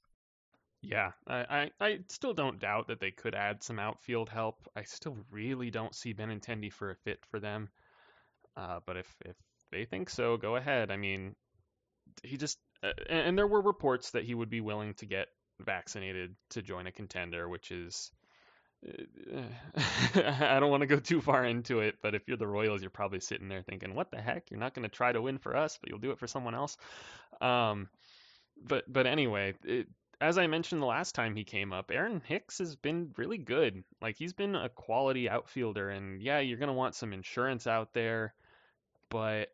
Speaker 1: Yeah, I, I, I still don't doubt that they could add some outfield help. I still really don't see Benintendi for a fit for them. Uh, but if if they think so, go ahead. I mean, he just uh, and there were reports that he would be willing to get vaccinated to join a contender, which is uh, *laughs* I don't want to go too far into it, but if you're the Royals, you're probably sitting there thinking, "What the heck? You're not going to try to win for us, but you'll do it for someone else." Um, but but anyway, it, as I mentioned the last time he came up, Aaron Hicks has been really good. Like he's been a quality outfielder, and yeah, you're going to want some insurance out there but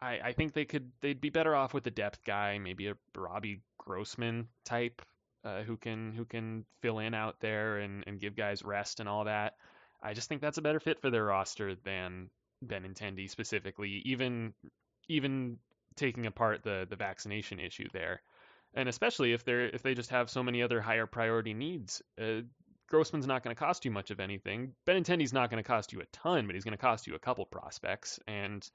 Speaker 1: I, I think they could they'd be better off with a depth guy, maybe a Robbie Grossman type uh, who can who can fill in out there and, and give guys rest and all that. I just think that's a better fit for their roster than Benintendi specifically, even even taking apart the the vaccination issue there, and especially if they're if they just have so many other higher priority needs. Uh, Grossman's not going to cost you much of anything. Benintendi's not going to cost you a ton, but he's going to cost you a couple prospects. And,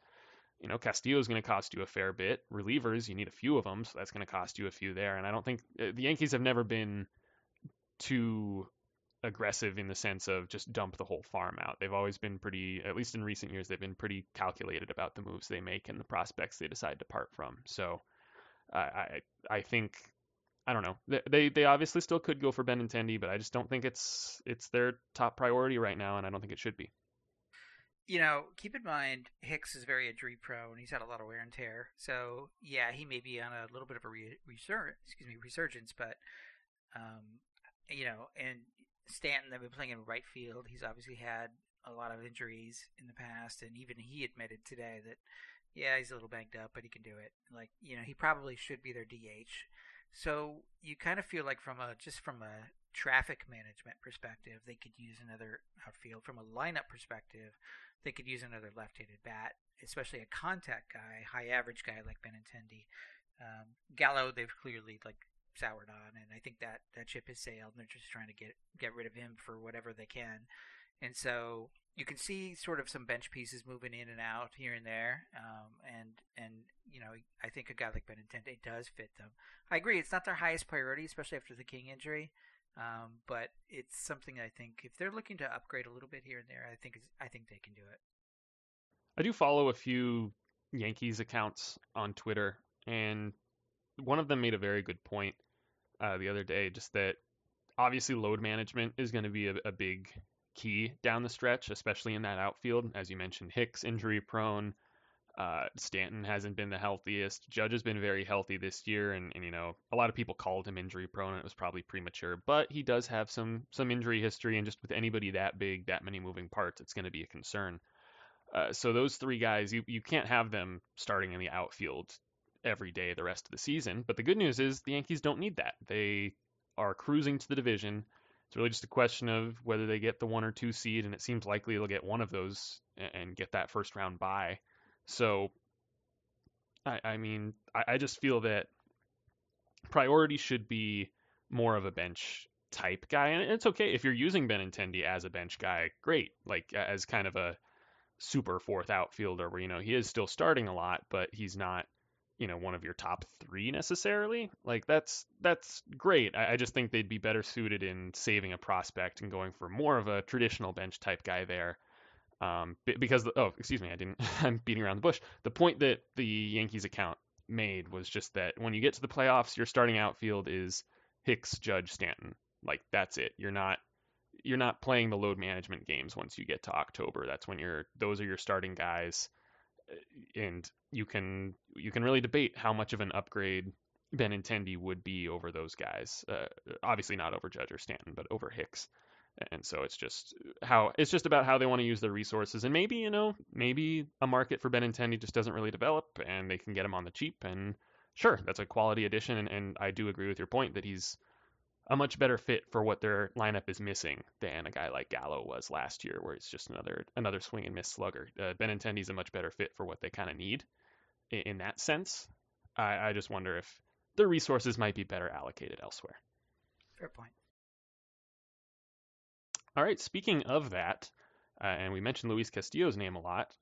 Speaker 1: you know, Castillo's going to cost you a fair bit. Relievers, you need a few of them, so that's going to cost you a few there. And I don't think uh, the Yankees have never been too aggressive in the sense of just dump the whole farm out. They've always been pretty, at least in recent years, they've been pretty calculated about the moves they make and the prospects they decide to part from. So I I think I don't know. They they obviously still could go for Ben Benintendi, but I just don't think it's it's their top priority right now, and I don't think it should be.
Speaker 2: You know, keep in mind Hicks is very injury prone. And he's had a lot of wear and tear, so yeah, he may be on a little bit of a re- resur- excuse me resurgence, but um, you know, and Stanton, they've been playing in right field. He's obviously had a lot of injuries in the past, and even he admitted today that yeah, he's a little banged up, but he can do it. Like you know, he probably should be their DH. So you kind of feel like from a just from a traffic management perspective, they could use another outfield. From a lineup perspective, they could use another left-handed bat, especially a contact guy, high average guy like Benintendi. Um, Gallo, they've clearly like soured on, and I think that that ship has sailed. And they're just trying to get get rid of him for whatever they can. And so you can see sort of some bench pieces moving in and out here and there, um, and and you know I think a guy like Benintendi does fit them. I agree, it's not their highest priority, especially after the King injury, um, but it's something I think if they're looking to upgrade a little bit here and there, I think I think they can do it.
Speaker 1: I do follow a few Yankees accounts on Twitter, and one of them made a very good point uh, the other day, just that obviously load management is going to be a, a big key down the stretch, especially in that outfield. As you mentioned, Hicks injury prone. Uh, Stanton hasn't been the healthiest. Judge has been very healthy this year, and, and you know a lot of people called him injury prone. And it was probably premature, but he does have some some injury history, and just with anybody that big, that many moving parts, it's going to be a concern. Uh, so those three guys, you you can't have them starting in the outfield every day the rest of the season. But the good news is the Yankees don't need that. They are cruising to the division. It's really just a question of whether they get the one or two seed, and it seems likely they'll get one of those and get that first round bye. So, I, I mean, I, I just feel that priority should be more of a bench type guy, and it's okay if you're using Benintendi as a bench guy. Great, like as kind of a super fourth outfielder, where you know he is still starting a lot, but he's not you know one of your top three necessarily. Like that's that's great. I, I, just think they'd be better suited in saving a prospect and going for more of a traditional bench type guy there. Um, because the, oh excuse me i didn't *laughs* i'm beating around the bush. The point that the yankees account made was just that when you get to the playoffs your starting outfield is hicks judge stanton. Like that's it. You're not you're not playing the load management games once you get to october. That's when you're those are your starting guys and you can you can really debate how much of an upgrade Benintendi would be over those guys. Uh, obviously not over Judge or Stanton, but over Hicks. And so it's just how it's just about how they want to use their resources, and maybe you know maybe a market for Benintendi just doesn't really develop, and they can get him on the cheap. And sure, that's a quality addition, and, and I do agree with your point that he's a much better fit for what their lineup is missing than a guy like Gallo was last year, where it's just another another swing and miss slugger. Uh, Benintendi's a much better fit for what they kind of need in, in, that sense. I, I just wonder if the resources might be better allocated elsewhere.
Speaker 2: Fair point.
Speaker 1: All right. Speaking of that, uh, and we mentioned Luis Castillo's name a lot.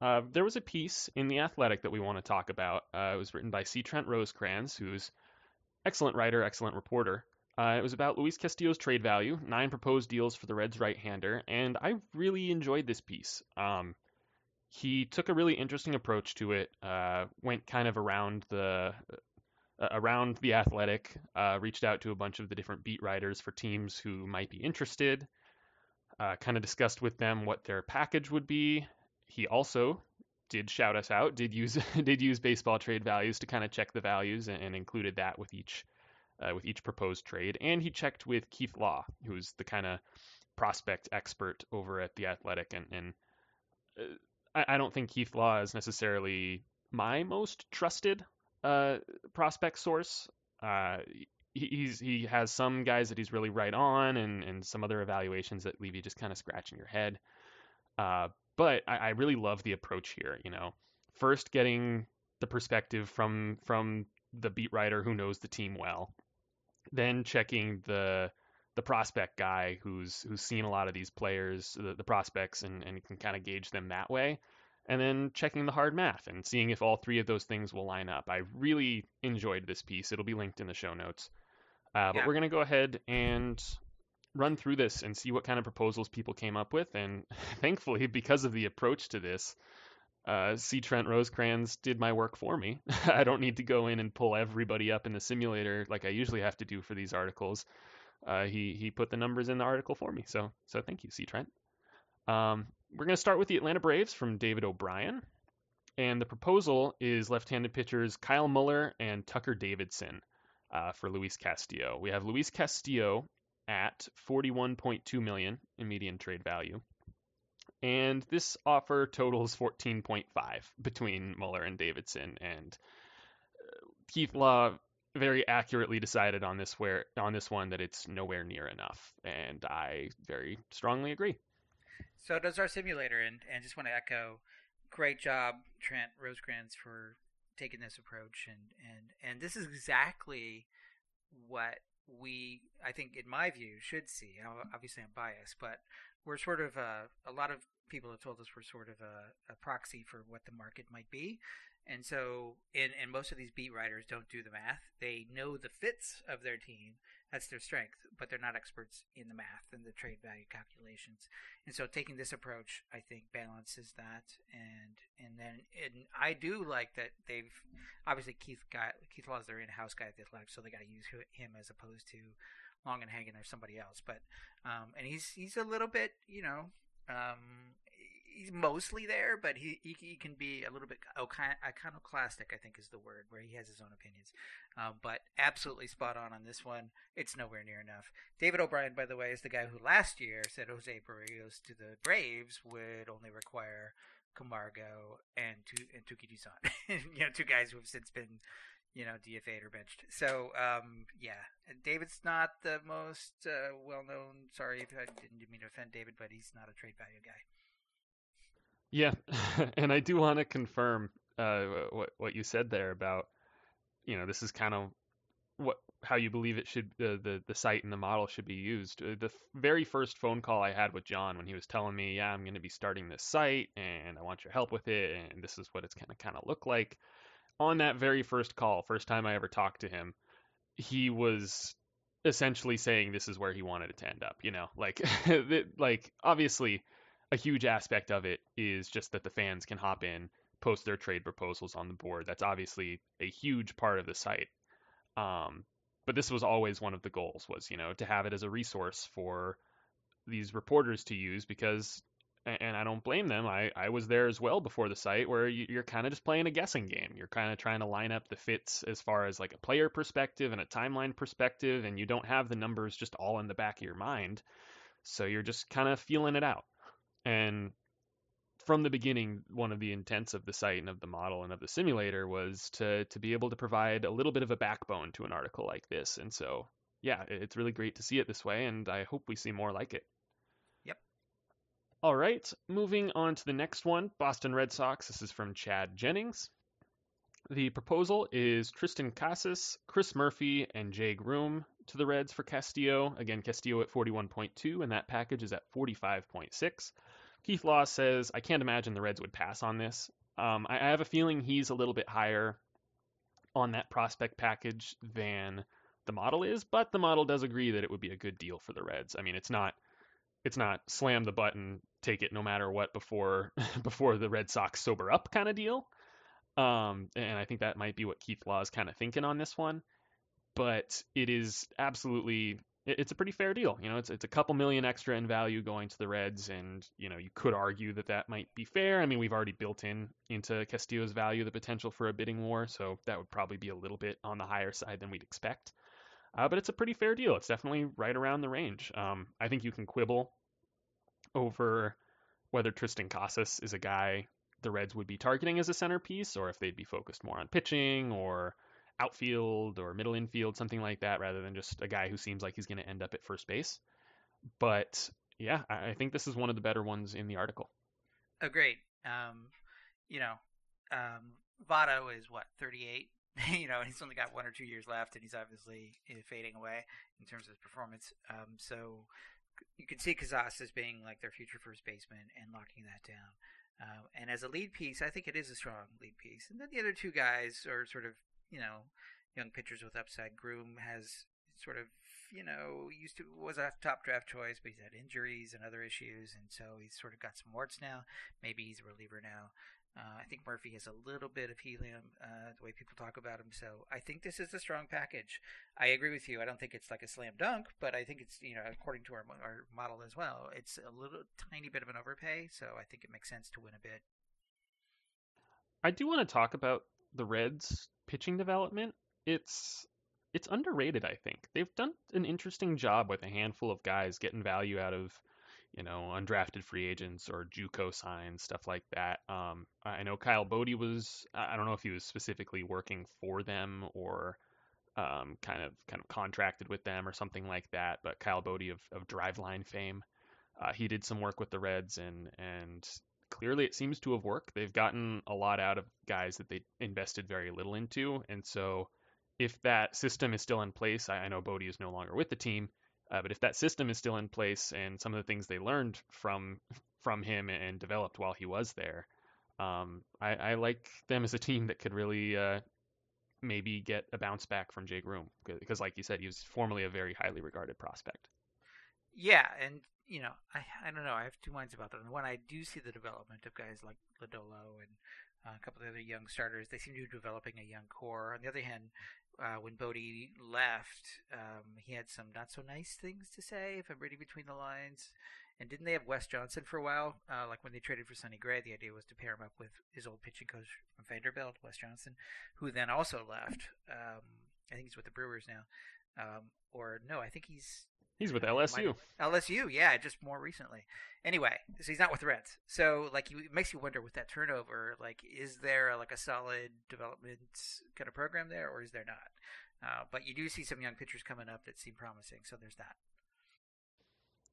Speaker 1: Uh, there was a piece in the Athletic that we want to talk about. Uh, it was written by C. Trent Rosecrans, who's excellent writer, excellent reporter. Uh, it was about Luis Castillo's trade value, nine proposed deals for the Reds right-hander, and I really enjoyed this piece. Um, he took a really interesting approach to it. Uh, went kind of around the uh, around the athletic, uh, reached out to a bunch of the different beat writers for teams who might be interested. Uh, kind of discussed with them what their package would be. He also did shout us out, did use *laughs* did use baseball trade values to kind of check the values and, and included that with each uh, with each proposed trade. And he checked with Keith Law, who's the kind of prospect expert over at the Athletic. And, and uh, I, I, don't think Keith Law is necessarily my most trusted uh, prospect source. Uh, he, he's he has some guys that he's really right on, and and some other evaluations that leave you just kind of scratching your head. Uh, but I, I really love the approach here. You know, first getting the perspective from from the beat writer who knows the team well, then checking the the prospect guy who's who's seen a lot of these players, the, the prospects, and, and can kind of gauge them that way. And then checking the hard math and seeing if all three of those things will line up. I really enjoyed this piece. It'll be linked in the show notes. Uh, but yeah. we're going to go ahead and run through this and see what kind of proposals people came up with. And *laughs* thankfully, because of the approach to this, uh, C. Trent Rosecrans did my work for me. *laughs* I don't need to go in and pull everybody up in the simulator like I usually have to do for these articles. Uh, he he put the numbers in the article for me. So so thank you, C. Trent. Um, we're going to start with the Atlanta Braves from David O'Brien, and the proposal is left-handed pitchers Kyle Muller and Tucker Davidson uh, for Luis Castillo. We have Luis Castillo at 41.2 million in median trade value and this offer totals 14.5 between Muller and Davidson. And uh, Keith Law very accurately decided on this where on this one that it's nowhere near enough, and I very strongly agree.
Speaker 2: So does our simulator, and and just want to echo, great job, Trent Rosecrans, for taking this approach, and and and this is exactly what we, I think, in my view, should see. Obviously, I'm biased, but we're sort of uh, a lot of people have told us we're sort of a, a proxy for what the market might be. And so, and, and most of these beat writers don't do the math. They know the fits of their team. That's their strength, but they're not experts in the math and the trade value calculations. And so, taking this approach, I think, balances that. And and then, and I do like that they've obviously Keith got Keith Law is their in-house guy at the Athletic, so they got to use him as opposed to Longenhagen or somebody else. But um, and he's he's a little bit, you know, um, he's mostly there, but he, he, he can be a little bit iconoclastic. I think is the word where he has his own opinions. Um, but absolutely spot on on this one. It's nowhere near enough. David O'Brien, by the way, is the guy who last year said Jose Berrios to the Braves would only require Camargo and tu- and Touki Toussaint. *laughs* you know, two guys who have since been you know, DFA'd or benched. So, um, yeah, David's not the most uh, well known. Sorry if I didn't mean to offend David, but he's not a trade value guy.
Speaker 1: Yeah, *laughs* and I do want to confirm uh, what what you said there about, you know, this is kind of what how you believe it should the the, the site and the model should be used. Uh, the very first phone call I had with John when he was telling me, yeah, I'm going to be starting this site and I want your help with it, and this is what it's going to kind of look like. On that very first call, first time I ever talked to him, he was essentially saying this is where he wanted it to end up. You know, like *laughs* like obviously a huge aspect of it is just that the fans can hop in, post their trade proposals on the board. That's obviously a huge part of the site. Um, but this was always one of the goals was, you know, to have it as a resource for these reporters to use because and I don't blame them. I, I was there as well before the site where you, are kind of just playing a guessing game. You're kind of trying to line up the fits as far as like a player perspective and a timeline perspective, and you don't have the numbers just all in the back of your mind. So you're just kind of feeling it out. And from the beginning, one of the intents of the site and of the model and of the simulator was to to be able to provide a little bit of a backbone to an article like this. And so, yeah, it's really great to see it this way, and I hope we see more like it. All right, moving on to the next one Boston Red Sox. This is from Chad Jennings. The proposal is Triston Casas, Chris Murphy, and Jay Groome to the Reds for Castillo. Again, Castillo at 41.2, and that package is at 45.6. Keith Law says, I can't imagine the Reds would pass on this. Um, I, I have a feeling he's a little bit higher on that prospect package than the model is, but the model does agree that it would be a good deal for the Reds. I mean, it's not it's not slam the button, take it no matter what before *laughs* before the Red Sox sober up kind of deal. Um, and I think that might be what Keith Law is kind of thinking on this one. But it is absolutely it's a pretty fair deal. You know, it's it's a couple million extra in value going to the Reds, and you know you could argue that that might be fair. I mean, we've already built in into Castillo's value the potential for a bidding war, so that would probably be a little bit on the higher side than we'd expect. Uh, but it's a pretty fair deal. It's definitely right around the range. Um, I think you can quibble over whether Triston Casas is a guy the Reds would be targeting as a centerpiece, or if they'd be focused more on pitching or outfield or middle infield, something like that, rather than just a guy who seems like he's going to end up at first base. But yeah, I think this is one of the better ones in the article.
Speaker 2: Oh, great. Um, you know, um, Votto is what 38. *laughs* you know, he's only got one or two years left, and he's obviously fading away in terms of his performance. Um, so you can see Casas as being like their future first baseman and locking that down. Uh, and as a lead piece, I think it is a strong lead piece. And then the other two guys are sort of you know, young pitchers with upside. Groome has sort of, you know, used to was a top draft choice, but he's had injuries and other issues, and so he's sort of got some warts now. Maybe he's a reliever now. Uh, I think Murphy has a little bit of helium, uh, the way people talk about him. So I think this is a strong package. I agree with you. I don't think it's like a slam dunk, but I think it's you know according to our our model as well, it's a little tiny bit of an overpay. So I think it makes sense to win a bit.
Speaker 1: I do want to talk about the Reds' pitching development. It's it's underrated. I think they've done an interesting job with a handful of guys getting value out of you know, undrafted free agents or JUCO signs, stuff like that. Um, I know Kyle Boddy was. I don't know if he was specifically working for them or um, kind of kind of contracted with them or something like that. But Kyle Boddy of, of Driveline fame, uh, he did some work with the Reds and and clearly it seems to have worked. They've gotten a lot out of guys that they invested very little into, and so if that system is still in place, I, I know Boddy is no longer with the team. Uh, but if that system is still in place and some of the things they learned from from him and developed while he was there, um, I, I, like them as a team that could really uh, maybe get a bounce back from Jake Groome because, like you said, he was formerly a very highly regarded prospect.
Speaker 2: Yeah, and you know, I I don't know. I have two minds about that. One, I do see the development of guys like Lodolo and uh, a couple of the other young starters. They seem to be developing a young core. On the other hand, uh, when Boddy left, um, he had some not so nice things to say, if I'm reading between the lines. And didn't they have Wes Johnson for a while? Uh, like when they traded for Sonny Gray, the idea was to pair him up with his old pitching coach from Vanderbilt, Wes Johnson, who then also left. Um, I think he's with the Brewers now. Um, or no, I think he's
Speaker 1: He's with LSU.
Speaker 2: LSU, yeah, just more recently. Anyway, so he's not with the Reds. So like, it makes you wonder with that turnover, like, is there like a solid development kind of program there, or is there not? Uh, but you do see some young pitchers coming up that seem promising. So there's that.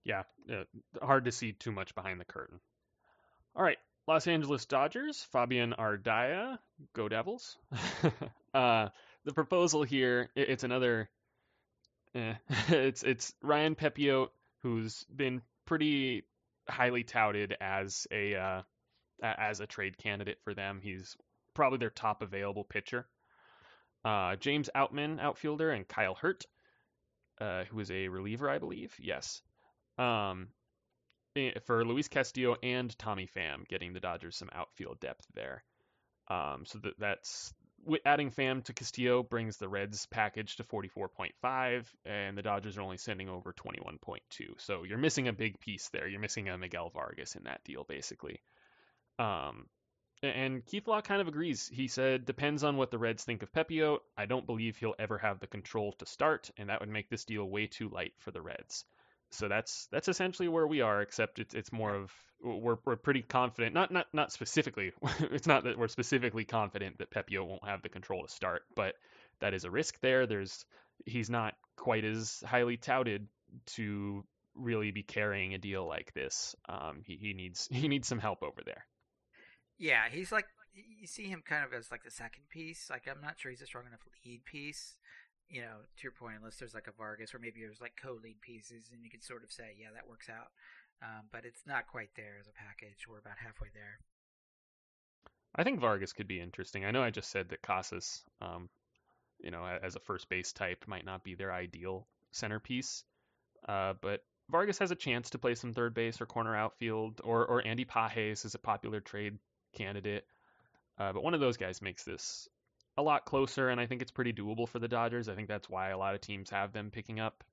Speaker 1: Yeah, uh, hard to see too much behind the curtain. All right, Los Angeles Dodgers, Fabian Ardaya, go Devils. *laughs* uh, the proposal here, it's another eh, *laughs* it's it's Ryan Pepiot who's been pretty highly touted as a uh, as a trade candidate for them. He's probably their top available pitcher. Uh, James Outman, outfielder, and Kyle Hurt, uh, who is a reliever, I believe. Yes. Um, eh, for Luis Castillo and Tommy Pham, getting the Dodgers some outfield depth there. Um, so that, that's adding Pham to Castillo brings the Reds package to 44.5, and the Dodgers are only sending over 21.2. So you're missing a big piece there. You're missing a Miguel Vargas in that deal, basically. Um, and Keith Law kind of agrees. He said, depends on what the Reds think of Pepiot. I don't believe he'll ever have the control to start, and that would make this deal way too light for the Reds so that's that's essentially where we are except it's it's more of we're we're pretty confident not not not specifically *laughs* it's not that we're specifically confident that Pepiot won't have the control to start but that is a risk there. There's he's not quite as highly touted to really be carrying a deal like this. Um he, he needs *laughs* he needs some help over there.
Speaker 2: Yeah he's like you see him kind of as like the second piece. Like I'm not sure he's a strong enough lead piece you know, to your point, unless there's like a Vargas or maybe there's like co-lead pieces, and you can sort of say, yeah, that works out. Um, but it's not quite there as a package. We're about halfway there.
Speaker 1: I think Vargas could be interesting. I know I just said that Casas, um, you know, as a first base type, might not be their ideal centerpiece, uh, but Vargas has a chance to play some third base or corner outfield, or or Andy Pages is a popular trade candidate. Uh, but one of those guys makes this a lot closer, and I think it's pretty doable for the Dodgers. I think that's why a lot of teams have them picking up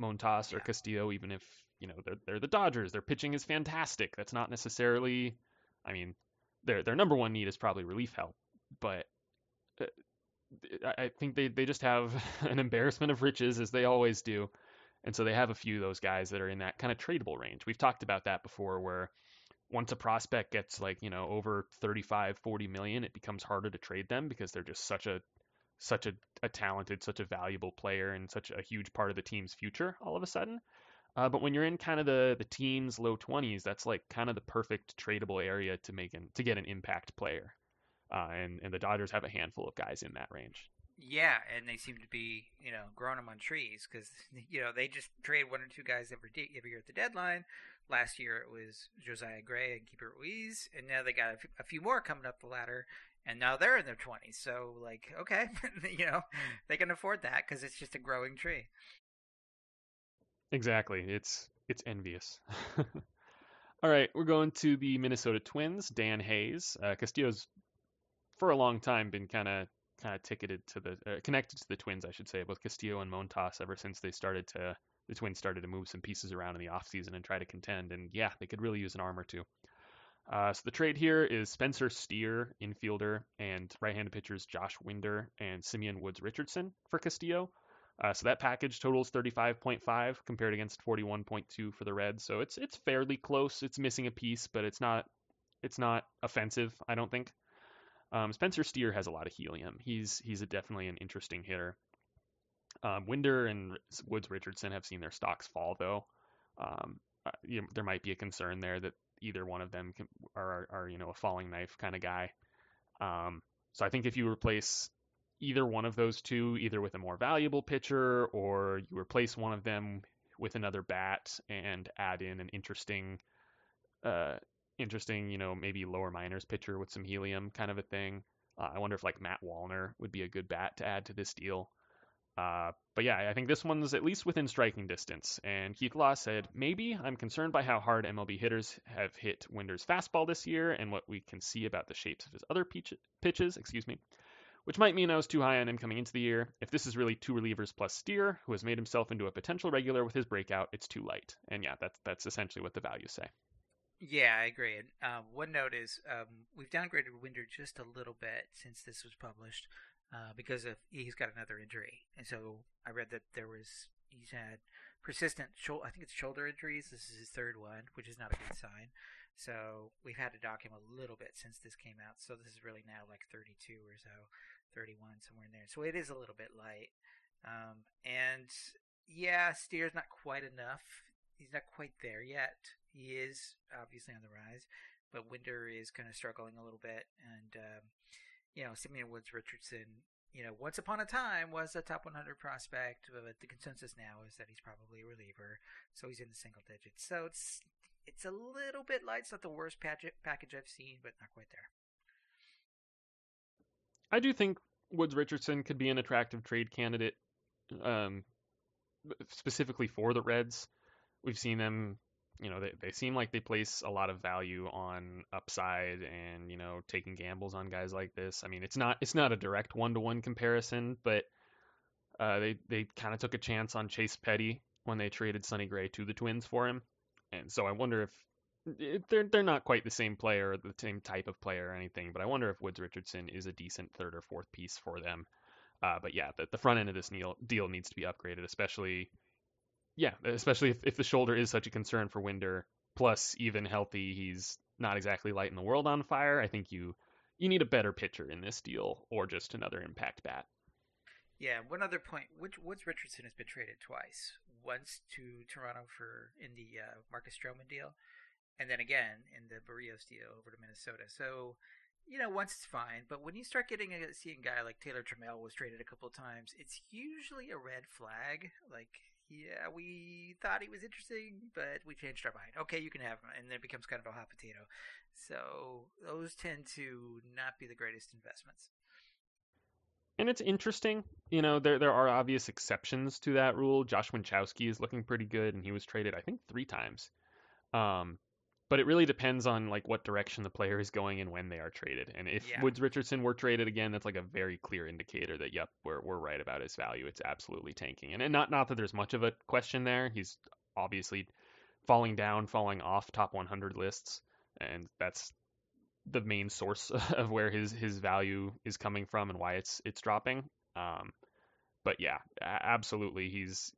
Speaker 1: Montas or Castillo, even if you know they're they're the Dodgers. Their pitching is fantastic. That's not necessarily, I mean, their their number one need is probably relief help, but uh, I think they they just have *laughs* an embarrassment of riches as they always do, and so they have a few of those guys that are in that kind of tradable range. We've talked about that before, where once a prospect gets like you know over 35 40 million it becomes harder to trade them because they're just such a such a, a talented such a valuable player and such a huge part of the team's future all of a sudden uh, but when you're in kind of the the teens low 20s that's like kind of the perfect tradable area to make an, to get an impact player uh, and and the Dodgers have a handful of guys in that range
Speaker 2: yeah, and they seem to be, you know, growing them on trees because, *laughs* you know, they just trade one or two guys every day, every year at the deadline. Last year it was Josiah Gray and Keibert Ruiz, and now they got a, f- a few more coming up the ladder, and now they're in their 20s. So, like, okay, *laughs* you know, they can afford that because it's just a growing tree.
Speaker 1: Exactly. It's it's envious. All *laughs* All right, we're going to the Minnesota Twins. Dan Hayes, uh, Castillo's for a long time been kind of kind of ticketed to the uh, connected to the Twins, I should say, both Castillo and Montas ever since they started to the Twins started to move some pieces around in the offseason and try to contend. And yeah, they could really use an arm or two. Uh, so the trade here is Spencer Steer, infielder, and right-handed pitchers Josh Winder and Simeon Woods Richardson for Castillo. Uh, so that package totals 35.5 compared against 41.2 for the Reds. So it's it's fairly close. It's missing a piece, but it's not it's not offensive. I don't think. Um, Spencer Steer has a lot of helium. He's he's definitely an interesting hitter. Um, Winder and Woods Richardson have seen their stocks fall though. Um, uh, you know, there might be a concern there that either one of them can, are, are you know a falling knife kind of guy. Um, so I think if you replace either one of those two, either with a more valuable pitcher or you replace one of them with another bat and add in an interesting, uh, interesting, you know, maybe lower minors pitcher with some helium kind of a thing. Uh, I wonder if like Matt Wallner would be a good bat to add to this deal. Uh, but yeah, I think this one's at least within striking distance. And Keith Law said, maybe I'm concerned by how hard MLB hitters have hit Winder's fastball this year and what we can see about the shapes of his other pitches. Excuse me which might mean I was too high on him coming into the year. If this is really two relievers plus Steer, who has made himself into a potential regular with his breakout, it's too light. And yeah, that's that's essentially what the values say.
Speaker 2: Yeah, I agree. And um, one note is um, we've downgraded Winder just a little bit since this was published uh, because of he's got another injury, and so I read that there was he's had persistent shoulder. I think it's shoulder injuries. This is his third one, which is not a good sign. So we've had to dock him a little bit since this came out. So this is really now like 32 or so. 31 somewhere in there. So it is a little bit light. Um, and yeah, Steer's not quite enough. He's not quite there yet. He is obviously on the rise, but Winder is kind of struggling a little bit. And um, you know, Simeon Woods Richardson, you know, once upon a time was a top 100 prospect, but the consensus now is that he's probably a reliever, so he's in the single digits. So it's it's a little bit light. It's not the worst package I've seen, but not quite there.
Speaker 1: I do think Woods Richardson could be an attractive trade candidate, um, specifically for the Reds. We've seen them, you know, they, they seem like they place a lot of value on upside and you know taking gambles on guys like this. I mean, it's not it's not a direct one to one comparison, but uh, they they kind of took a chance on Chase Petty when they traded Sonny Gray to the Twins for him, and so I wonder if they're they're not quite the same player or the same type of player or anything, but I wonder if Woods Richardson is a decent third or fourth piece for them. Uh, but yeah, the, the front end of this deal, deal needs to be upgraded, especially yeah, especially if, if the shoulder is such a concern for Winder. Plus, even healthy, he's not exactly lighting the world on fire. I think you you need a better pitcher in this deal, or just another impact bat.
Speaker 2: Yeah, one other point. Woods Richardson has been traded twice. Once to Toronto for in the uh, Marcus Stroman deal, and then again in the Berrios deal over to Minnesota. So, you know, once it's fine, but when you start getting a seeing guy like Taylor Trammell was traded a couple of times, it's usually a red flag. Like, yeah, we thought he was interesting, but we changed our mind. Okay, you can have him, and then it becomes kind of a hot potato. So those tend to not be the greatest investments.
Speaker 1: And it's interesting, you know, there there are obvious exceptions to that rule. Josh Winckowski is looking pretty good, and he was traded, I think, three times. Um, but it really depends on like what direction the player is going and when they are traded. And if yeah. Woods Richardson were traded again, that's like a very clear indicator that yep, we're we're right about his value. It's absolutely tanking. And, and not not that there's much of a question there. He's obviously falling down, falling off top 100 lists, and that's the main source *laughs* of where his his value is coming from and why it's it's dropping. Um, but yeah, absolutely, he's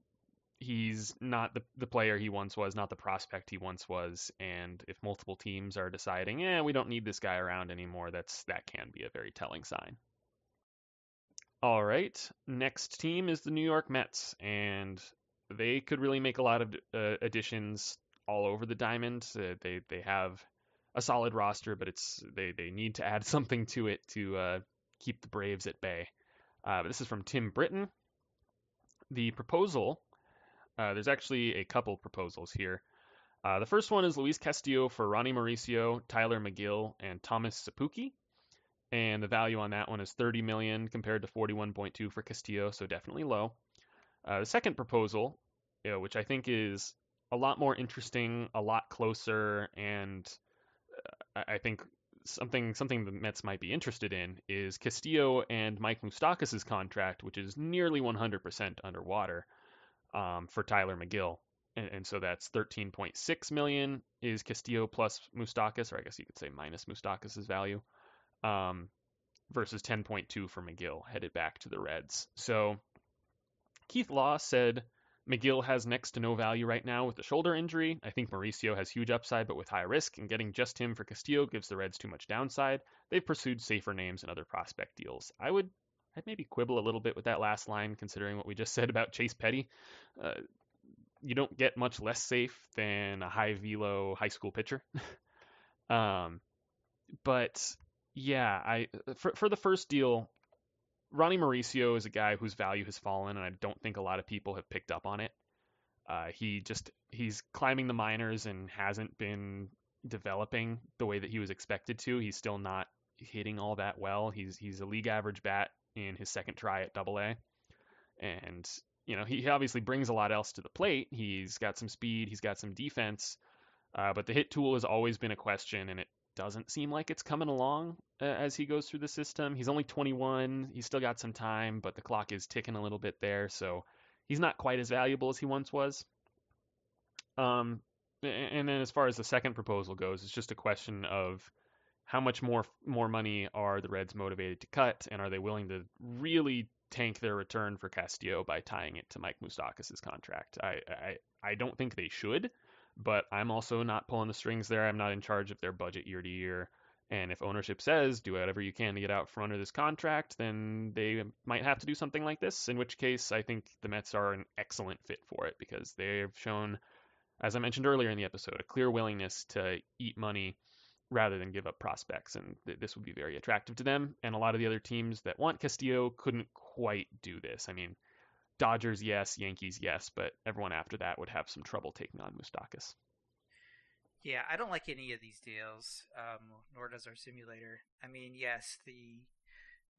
Speaker 1: he's not the, the player he once was, not the prospect he once was. And if multiple teams are deciding, yeah, we don't need this guy around anymore, that's that can be a very telling sign. All right, next team is the New York Mets, and they could really make a lot of uh, additions all over the diamond. Uh, they they have a solid roster, but it's they they need to add *laughs* something to it to uh, keep the Braves at bay. Uh, this is from Tim Britton. The proposal uh, there's actually a couple proposals here. Uh, the first one is Luis Castillo for Ronnie Mauricio, Tylor Megill, and Thomas Szapucki. And the value on that one is 30 million compared to 41.2 for Castillo, so definitely low. Uh, the second proposal, you know, which I think is a lot more interesting, a lot closer, and uh, I think something something the Mets might be interested in is Castillo and Mike Moustakas' contract, which is nearly 100% underwater um, for Tylor Megill. and, and, so that's 13.6 million is Castillo plus Moustakas, or I guess you could say minus Moustakas' value, um, versus 10.2 for Megill headed back to the Reds. So Keith Law said Megill has next to no value right now with the shoulder injury. I think Mauricio has huge upside, but with high risk, and getting just him for Castillo gives the Reds too much downside. They've pursued safer names and other prospect deals. I would I'd maybe quibble a little bit with that last line, considering what we just said about Chase Petty. Uh, you don't get much less safe than a high velo high school pitcher. *laughs* um, but yeah, I for for the first deal, Ronnie Mauricio is a guy whose value has fallen, and I don't think a lot of people have picked up on it. Uh, he just he's climbing the minors and hasn't been developing the way that he was expected to. He's still not hitting all that well. He's he's a league average bat in his second try at Double A, and you know he obviously brings a lot else to the plate. He's got some speed, he's got some defense, uh, but the hit tool has always been a question, and it doesn't seem like it's coming along uh, as he goes through the system. He's only 21. He's still got some time, but the clock is ticking a little bit there, so he's not quite as valuable as he once was. Um, and then as far as the second proposal goes, it's just a question of how much more more money are the Reds motivated to cut, and are they willing to really tank their return for Castillo by tying it to Mike Moustakas' contract? I, I I don't think they should but I'm also not pulling the strings there. I'm not in charge of their budget year to year. And if ownership says do whatever you can to get out from under this contract, then they might have to do something like this. In which case, I think the Mets are an excellent fit for it because they've shown, as I mentioned earlier in the episode, a clear willingness to eat money rather than give up prospects. And th- this would be very attractive to them. And a lot of the other teams that want Castillo couldn't quite do this. I mean, Dodgers, yes. Yankees, yes. But everyone after that would have some trouble taking on Moustakas.
Speaker 2: Yeah, I don't like any of these deals, um, nor does our simulator. I mean, yes, the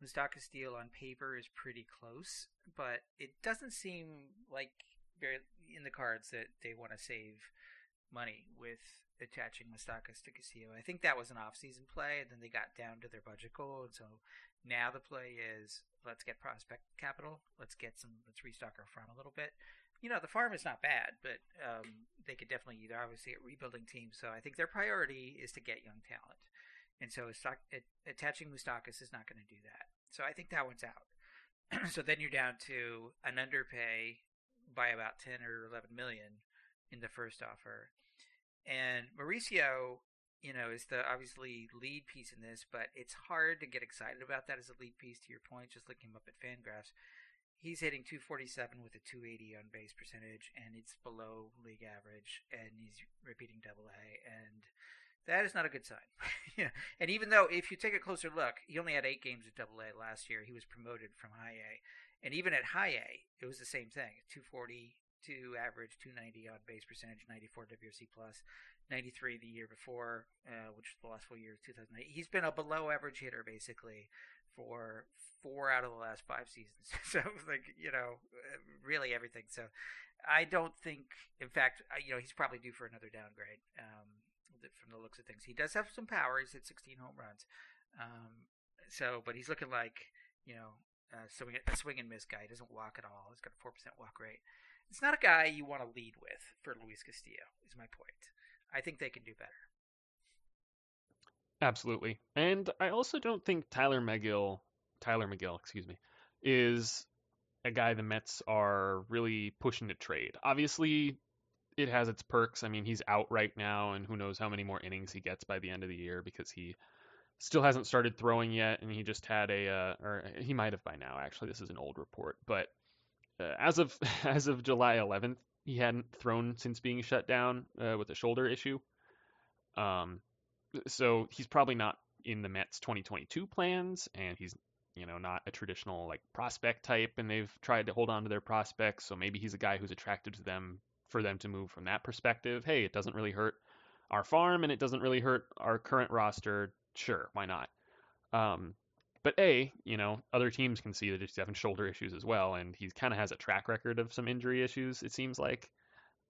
Speaker 2: Moustakas deal on paper is pretty close, but it doesn't seem like very in the cards that they want to save money with attaching Moustakas to Castillo. I think that was an off-season play, and then they got down to their budget goal, and so now the play is let's get prospect capital. Let's get some. Let's restock our farm a little bit. You know, the farm is not bad, but um, they could definitely either obviously a rebuilding team. So I think their priority is to get young talent, and so attaching Moustakas is not going to do that. So I think that one's out. *clears throat* so then you're down to an underpay by about ten or eleven million in the first offer, and Mauricio you know, is the obviously lead piece in this, but it's hard to get excited about that as a lead piece. To your point, just looking him up at Fangraphs, he's hitting 247 with a 280 on base percentage, and it's below league average, and he's repeating Double A, and that is not a good sign. *laughs* yeah, and even though if you take a closer look, he only had eight games at Double A last year. He was promoted from High A, and even at High A, it was the same thing: 240 to average 290 on base percentage, 94 WRC plus, 93 the year before, uh, which was the last full year of 2008. He's been a below average hitter basically for four out of the last five seasons. *laughs* so like you know, really everything. So I don't think, in fact, you know, he's probably due for another downgrade. Um, from the looks of things, he does have some power. He's hit 16 home runs. Um, so, but he's looking like you know, uh, swing, a swing and miss guy. He doesn't walk at all. He's got a four percent walk rate. It's not a guy you want to lead with for Luis Castillo. Is my point. I think they can do better.
Speaker 1: Absolutely. And I also don't think Tylor Megill, Tylor Megill, excuse me, is a guy the Mets are really pushing to trade. Obviously, it has its perks. I mean, he's out right now, and who knows how many more innings he gets by the end of the year because he still hasn't started throwing yet, and he just had a, uh, or he might have by now. Actually, this is an old report, but uh, as of *laughs* as of July 11th, he hadn't thrown since being shut down uh, with a shoulder issue. Um, so he's probably not in the Mets 2022 plans, and he's you know not a traditional like prospect type, and they've tried to hold on to their prospects. So maybe he's a guy who's attractive to them for them to move from that perspective. Hey, it doesn't really hurt our farm, and it doesn't really hurt our current roster. Sure, why not? Um, but A, you know, other teams can see that he's having shoulder issues as well, and he kind of has a track record of some injury issues, it seems like.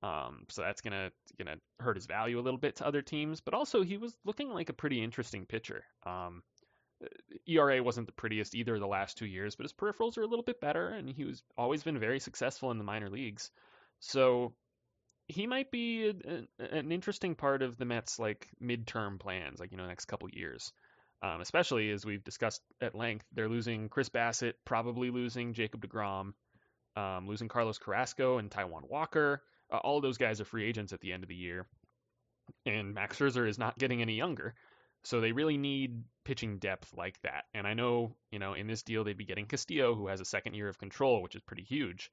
Speaker 1: Um, so that's gonna gonna hurt his value a little bit to other teams. But also he was looking like a pretty interesting pitcher. Um, ERA wasn't the prettiest either the last two years, but his peripherals are a little bit better, and he was always been very successful in the minor leagues. So he might be a, a, an interesting part of the Mets' like midterm plans, like you know, next couple years. Um, especially as we've discussed at length, they're losing Chris Bassitt, probably losing Jacob DeGrom, um, losing Carlos Carrasco and Taijuan Walker. Uh, all those guys are free agents at the end of the year, and Max Scherzer is not getting any younger. So they really need pitching depth like that. And I know, you know, in this deal they'd be getting Castillo, who has a second year of control, which is pretty huge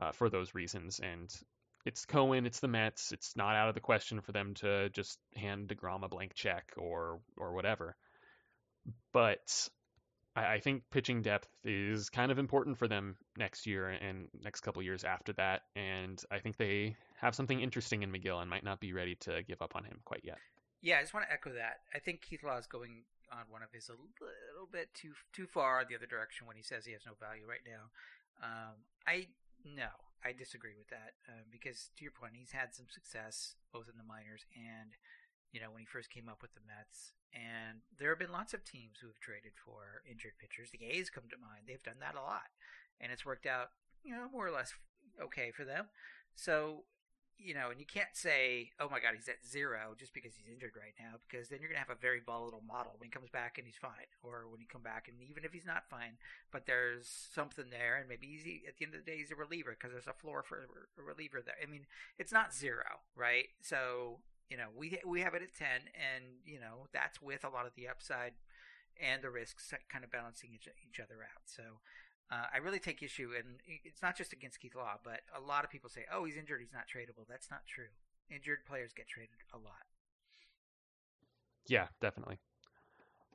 Speaker 1: uh, for those reasons. And it's Cohen, it's the Mets. It's not out of the question for them to just hand Degrom a blank check or or whatever. But I, I think pitching depth is kind of important for them next year and next couple years after that. And I think they have something interesting in Megill and might not be ready to give up on him quite yet.
Speaker 2: Yeah, I just want to echo that. I think Keith Law is going on one of his a little bit too too far the other direction when he says he has no value right now. Um, I no, I disagree with that uh, because to your point, he's had some success both in the minors and you know when he first came up with the Mets. And there have been lots of teams who have traded for injured pitchers. The A's come to mind; they've done that a lot, and it's worked out you know more or less okay for them. So you know, and you can't say, "Oh my God, he's at zero just because he's injured right now," because then you're gonna have a very volatile model when he comes back and he's fine, or when he come back and even if he's not fine, but there's something there, and maybe he's at the end of the day he's a reliever because there's a floor for a reliever there. I mean, it's not zero, right? So you know, we we have it at ten, and you know that's with a lot of the upside and the risks kind of balancing each, each other out. So uh, I really take issue, and it's not just against Keith Law, but a lot of people say, "Oh, he's injured; he's not tradable." That's not true. Injured players get traded a lot.
Speaker 1: Yeah, definitely.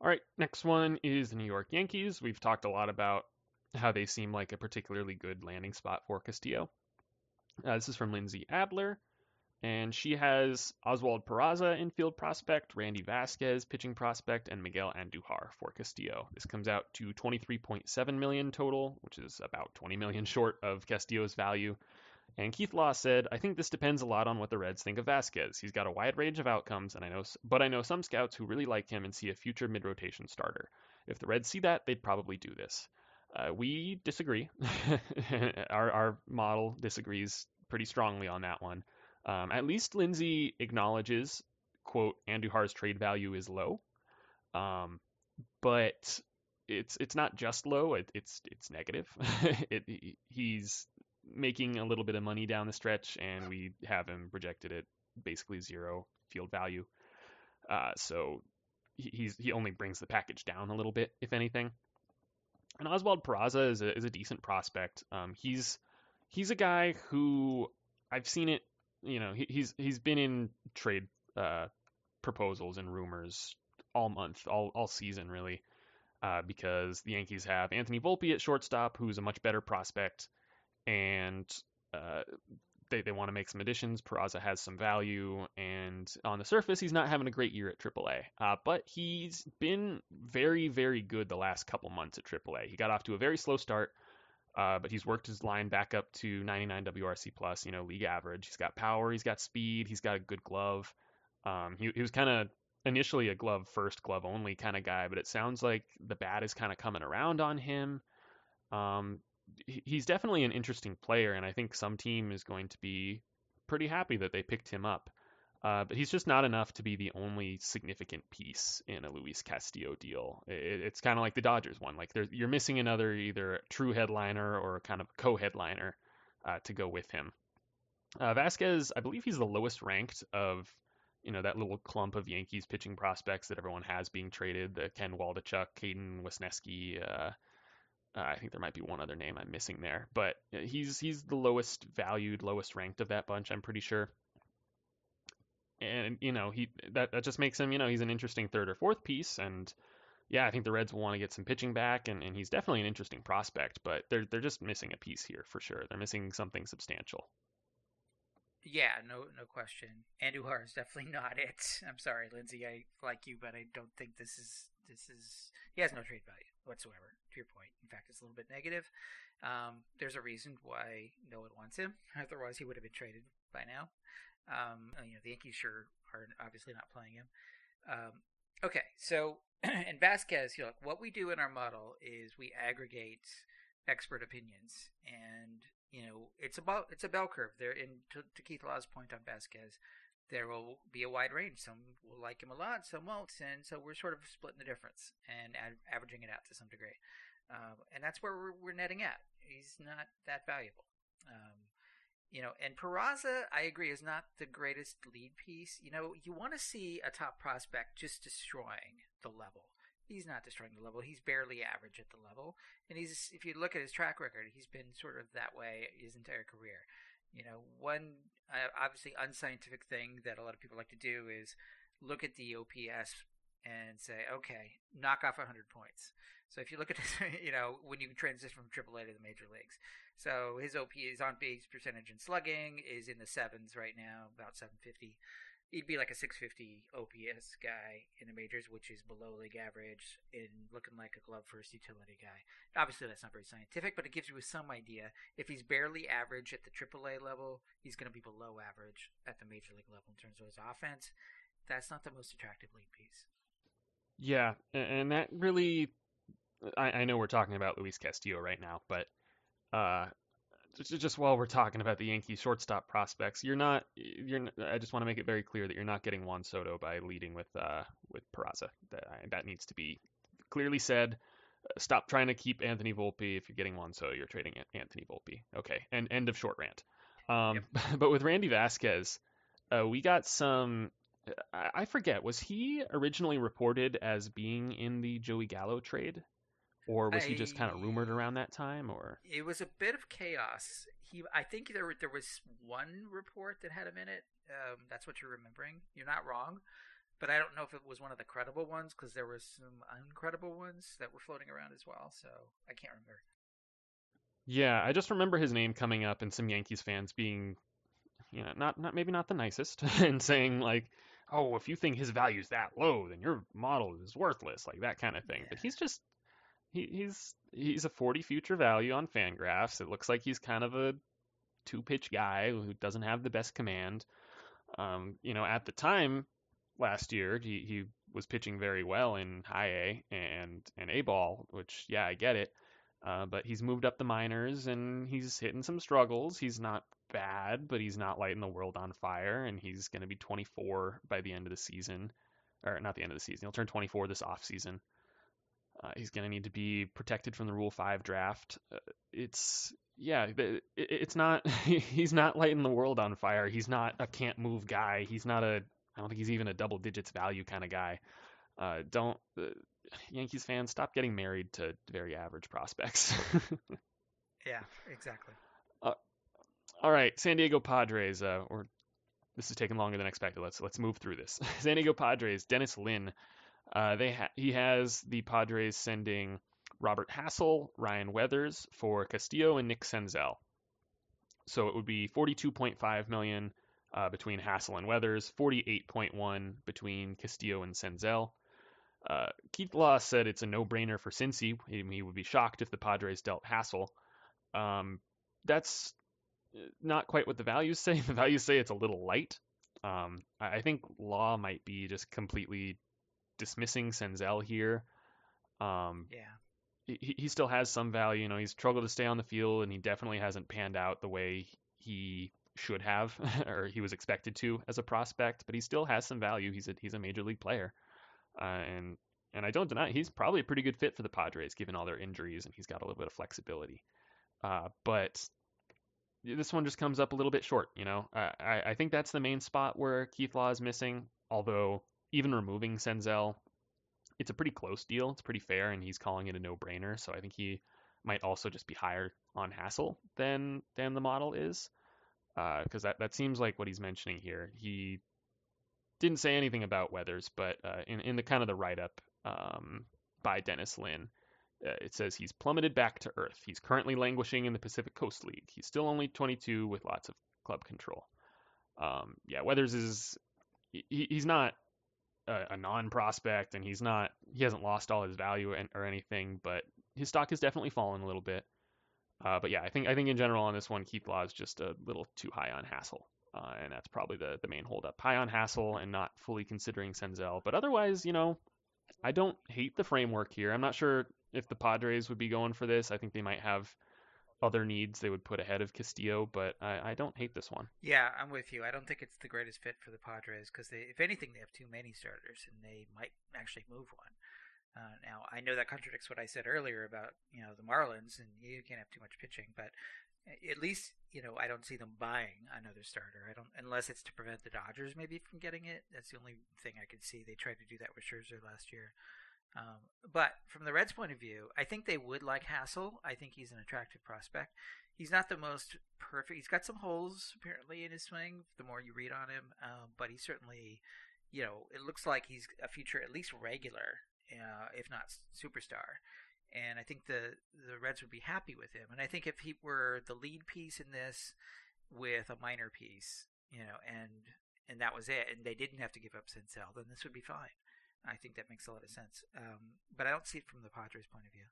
Speaker 1: All right, next one is the New York Yankees. We've talked a lot about how they seem like a particularly good landing spot for Castillo. Uh, this is from Lindsay Adler. And she has Oswald Peraza, infield prospect, Randy Vasquez, pitching prospect, and Miguel Andujar for Castillo. This comes out to 23.7 million total, which is about 20 million *laughs* short of Castillo's value. And Keith Law said, "I think this depends a lot on what the Reds think of Vasquez. He's got a wide range of outcomes, and I know, but I know some scouts who really like him and see a future mid-rotation starter. If the Reds see that, they'd probably do this." Uh, we disagree. *laughs* our, our model disagrees pretty strongly on that one. Um, at least Lindsey acknowledges, quote, Andujar's trade value is low. Um, but it's it's not just low; it, it's it's negative. *laughs* it, he's making a little bit of money down the stretch, and we have him projected at basically zero field value. Uh, so he's he only brings the package down a little bit, if anything. And Oswald Peraza is a is a decent prospect. Um, he's he's a guy who I've seen it you know, he, he's he's been in trade uh, proposals and rumors all month, all all season really, uh, because the Yankees have Anthony Volpe at shortstop, who's a much better prospect, and uh, they they want to make some additions. Peraza has some value, and on the surface, he's not having a great year at AAA, uh, but he's been very very good the last couple months at AAA. He got off to a very slow start. Uh, but he's worked his line back up to 99 WRC plus, you know, league average. He's got power, he's got speed, he's got a good glove. Um, he, he was kind of initially a glove first, glove only kind of guy, but it sounds like the bat is kind of coming around on him. Um, he's definitely an interesting player, and I think some team is going to be pretty happy that they picked him up. Uh, but he's just not enough to be the only significant piece in a Luis Castillo deal. It, it's kind of like the Dodgers one. Like you're missing another either true headliner or kind of co-headliner uh, to go with him. Uh, Vasquez, I believe he's the lowest ranked of you know that little clump of Yankees pitching prospects that everyone has being traded. The Ken Waldichuk, Hayden Wesneski. Uh, uh, I think there might be one other name I'm missing there, but he's he's the lowest valued, lowest ranked of that bunch. I'm pretty sure and you know he that that just makes him you know he's an interesting third or fourth piece and yeah I think the Reds will want to get some pitching back and, and he's definitely an interesting prospect but they're they're just missing a piece here for sure they're missing something substantial.
Speaker 2: Yeah, no no question. Andujar is definitely *laughs* not it. I'm sorry, Lindsey. I like you, but I don't think this is this is he has no trade value whatsoever. To your point, in fact, it's a little bit negative. Um, there's a reason why no one wants him. *laughs* Otherwise, he would have been traded by now. Um, you know, the Yankees sure are obviously not playing him. Um, okay, so *clears throat* in Vasquez, you know, what we do in our model is we aggregate expert opinions, and you know, it's about it's a bell curve. There, in to, to Keith Law's point on Vasquez, there will be a wide range. Some will like him a lot, some won't, and so we're sort of splitting the difference and ad- averaging it out to some degree. Um, and that's where we're, we're, netting at. He's not that valuable. Um, you know, and Peraza, I agree, is not the greatest lead piece. You know, you want to see a top prospect just destroying the level. He's not destroying the level. He's barely average at the level. And he's, if you look at his track record, he's been sort of that way his entire career. You know, one uh, obviously unscientific thing that a lot of people like to do is look at the OPS and say, okay, knock off 100 points. So if you look at this, *laughs* you know, when you transition from AAA to the major leagues. So his OP, on base percentage in slugging is in the sevens right now, about 750 he'd be like a 650 OPS guy in the majors, which is below league average in looking like a glove first utility guy. Obviously, that's not very scientific, but it gives you some idea. If he's barely average at the AAA level, he's going to be below average at the major league level in terms of his offense. That's not the most attractive league piece.
Speaker 1: Yeah, and that really, I, I know we're talking about Luis Castillo right now, but uh, just while we're talking about the Yankee shortstop prospects, you're not you're I just want to make it very clear that you're not getting Juan Soto by leading with uh with Peraza. That that needs to be clearly said. Stop trying to keep Anthony Volpe. If you're getting Juan Soto, you're trading Anthony Volpe. Okay, and end of short rant. Um, yep. *laughs* but with Randy Vasquez, uh, we got some. I forget. Was he originally reported as being in the Joey Gallo trade? or was I, he just kind of rumored around that time or
Speaker 2: it was a bit of chaos he i think there there was one report that had him in it um, that's what you're remembering you're not wrong but i don't know if it was one of the credible ones because there was some uncredible ones that were floating around as well so i can't remember
Speaker 1: yeah i just remember his name coming up and some yankees fans being you know not not maybe not the nicest *laughs* and saying like oh if you think his value's that low then your model is worthless like that kind of thing but he's just he, he's he's a 40 future value on Fangraphs. It looks like he's kind of a two pitch guy who doesn't have the best command. Um, you know, at the time last year, he, he was pitching very well in high A and and A ball, which yeah, I get it. Uh, but he's moved up the minors and he's hitting some struggles. He's not bad, but he's not lighting the world on fire. And he's going to be 24 by the end of the season, or not the end of the season. He'll turn 24 this off season. Uh, he's going to need to be protected from the Rule Five draft. Uh, it's yeah, it, it's not. *laughs* He's not lighting the world on fire. He's not a can't move guy. He's not a. I don't think he's even a double digits value kind of guy. Uh, don't uh, Yankees fans stop getting married to very average prospects. *laughs*
Speaker 2: yeah, exactly.
Speaker 1: Uh, all right, San Diego Padres. Uh, or this is taking longer than expected. Let's let's move through this. *laughs* San Diego Padres. Dennis Lin. uh, they ha- he has the Padres sending Robert Hassell, Ryan Weathers for Castillo and Nick Senzel. So it would be 42.5 million uh, between Hassell and Weathers, 48.1 between Castillo and Senzel. Uh, Keith Law said it's a no-brainer for Cincy. He, he, would be shocked if the Padres dealt Hassell. Um, that's uh, not quite what the values say. *laughs* The values say it's a little light. Um, I, I think Law might be just completely dismissing Senzel here. Um,
Speaker 2: yeah.
Speaker 1: He, he still has some value. You know, he's struggled to stay on the field, and he definitely hasn't panned out the way he should have *laughs* or he was expected to as a prospect. But he still has some value. He's a he's a major league player, uh, and and I don't deny he's probably a pretty good fit for the Padres given all their injuries, and he's got a little bit of flexibility. Uh, but this one just comes up a little bit short. You know, I I think that's the main spot where Keith Law is missing. Although even removing Senzel, it's a pretty close deal. It's pretty fair, and he's calling it a no-brainer. So I think he might also just be higher on Hassell than than the model is, because uh, that that seems like what he's mentioning here. He didn't say anything about Weathers, but uh, in in the kind of the write-up um, by Dennis Lin. Uh, it says he's plummeted back to earth. He's currently languishing in the Pacific Coast League. He's still only 22 with lots of club control. Um, yeah, Weathers is he, he's not a, a non-prospect, and he's not he hasn't lost all his value or anything, but his stock has definitely fallen a little bit. Uh, but yeah, I think I think in general on this one, Keith Law is just a little too high on Hassell. Uh, and that's probably the the main holdup. High on Hassell and not fully considering Senzel, but otherwise, you know, I don't hate the framework here. I'm not sure if the Padres would be going for this. I think they might have other needs they would put ahead of Castillo, but I, I don't hate this one.
Speaker 2: Yeah, I'm with you. I don't think it's the greatest fit for the Padres because if anything, they have too many starters, and they might actually move one. Uh, now I know that contradicts what I said earlier about you know the Marlins, and you can't have too much pitching, but at least you know I don't see them buying another starter. I don't unless it's to prevent the Dodgers maybe from getting it. That's the only thing I could see. They tried to do that with Scherzer last year. Um, but from the Reds' point of view, I think they would like Hassell. I think he's an attractive prospect. He's not the most perfect. He's got some holes apparently in his swing. The more you read on him, um, but he's certainly, you know, it looks like he's a future at least regular, uh, if not superstar. And I think the the Reds would be happy with him. And I think if he were the lead piece in this, with a minor piece, you know, and and that was it, and they didn't have to give up Senzel, then this would be fine. I think that makes a lot of sense. Um, but I don't see it from the Padres' point of view.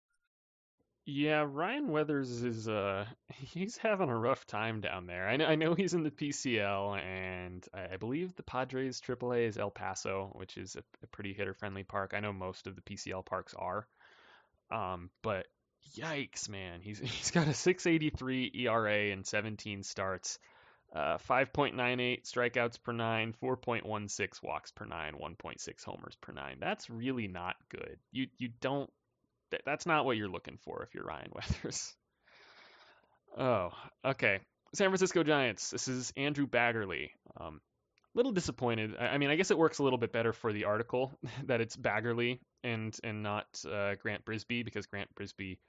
Speaker 1: Yeah, Ryan Weathers is uh he's having a rough time down there. I know, I know he's in the PCL, and I, I believe the Padres AAA is El Paso, which is a, a pretty hitter-friendly park. I know most of the PCL parks are, um, but yikes, man, he's *laughs* he's got a 6.83 ERA and 17 starts. Uh, 5.98 strikeouts per nine, 4.16 walks per nine, 1.6 homers per nine. That's really not good. You you don't. That's not what you're looking for if you're Ryan *laughs* Weathers. Oh, okay. San Francisco Giants. This is Andrew Baggarly. Um, little disappointed. I mean, I guess it works a little bit better for the article *laughs* that it's Baggarly and and not uh, Grant Brisbee because Grant Brisbee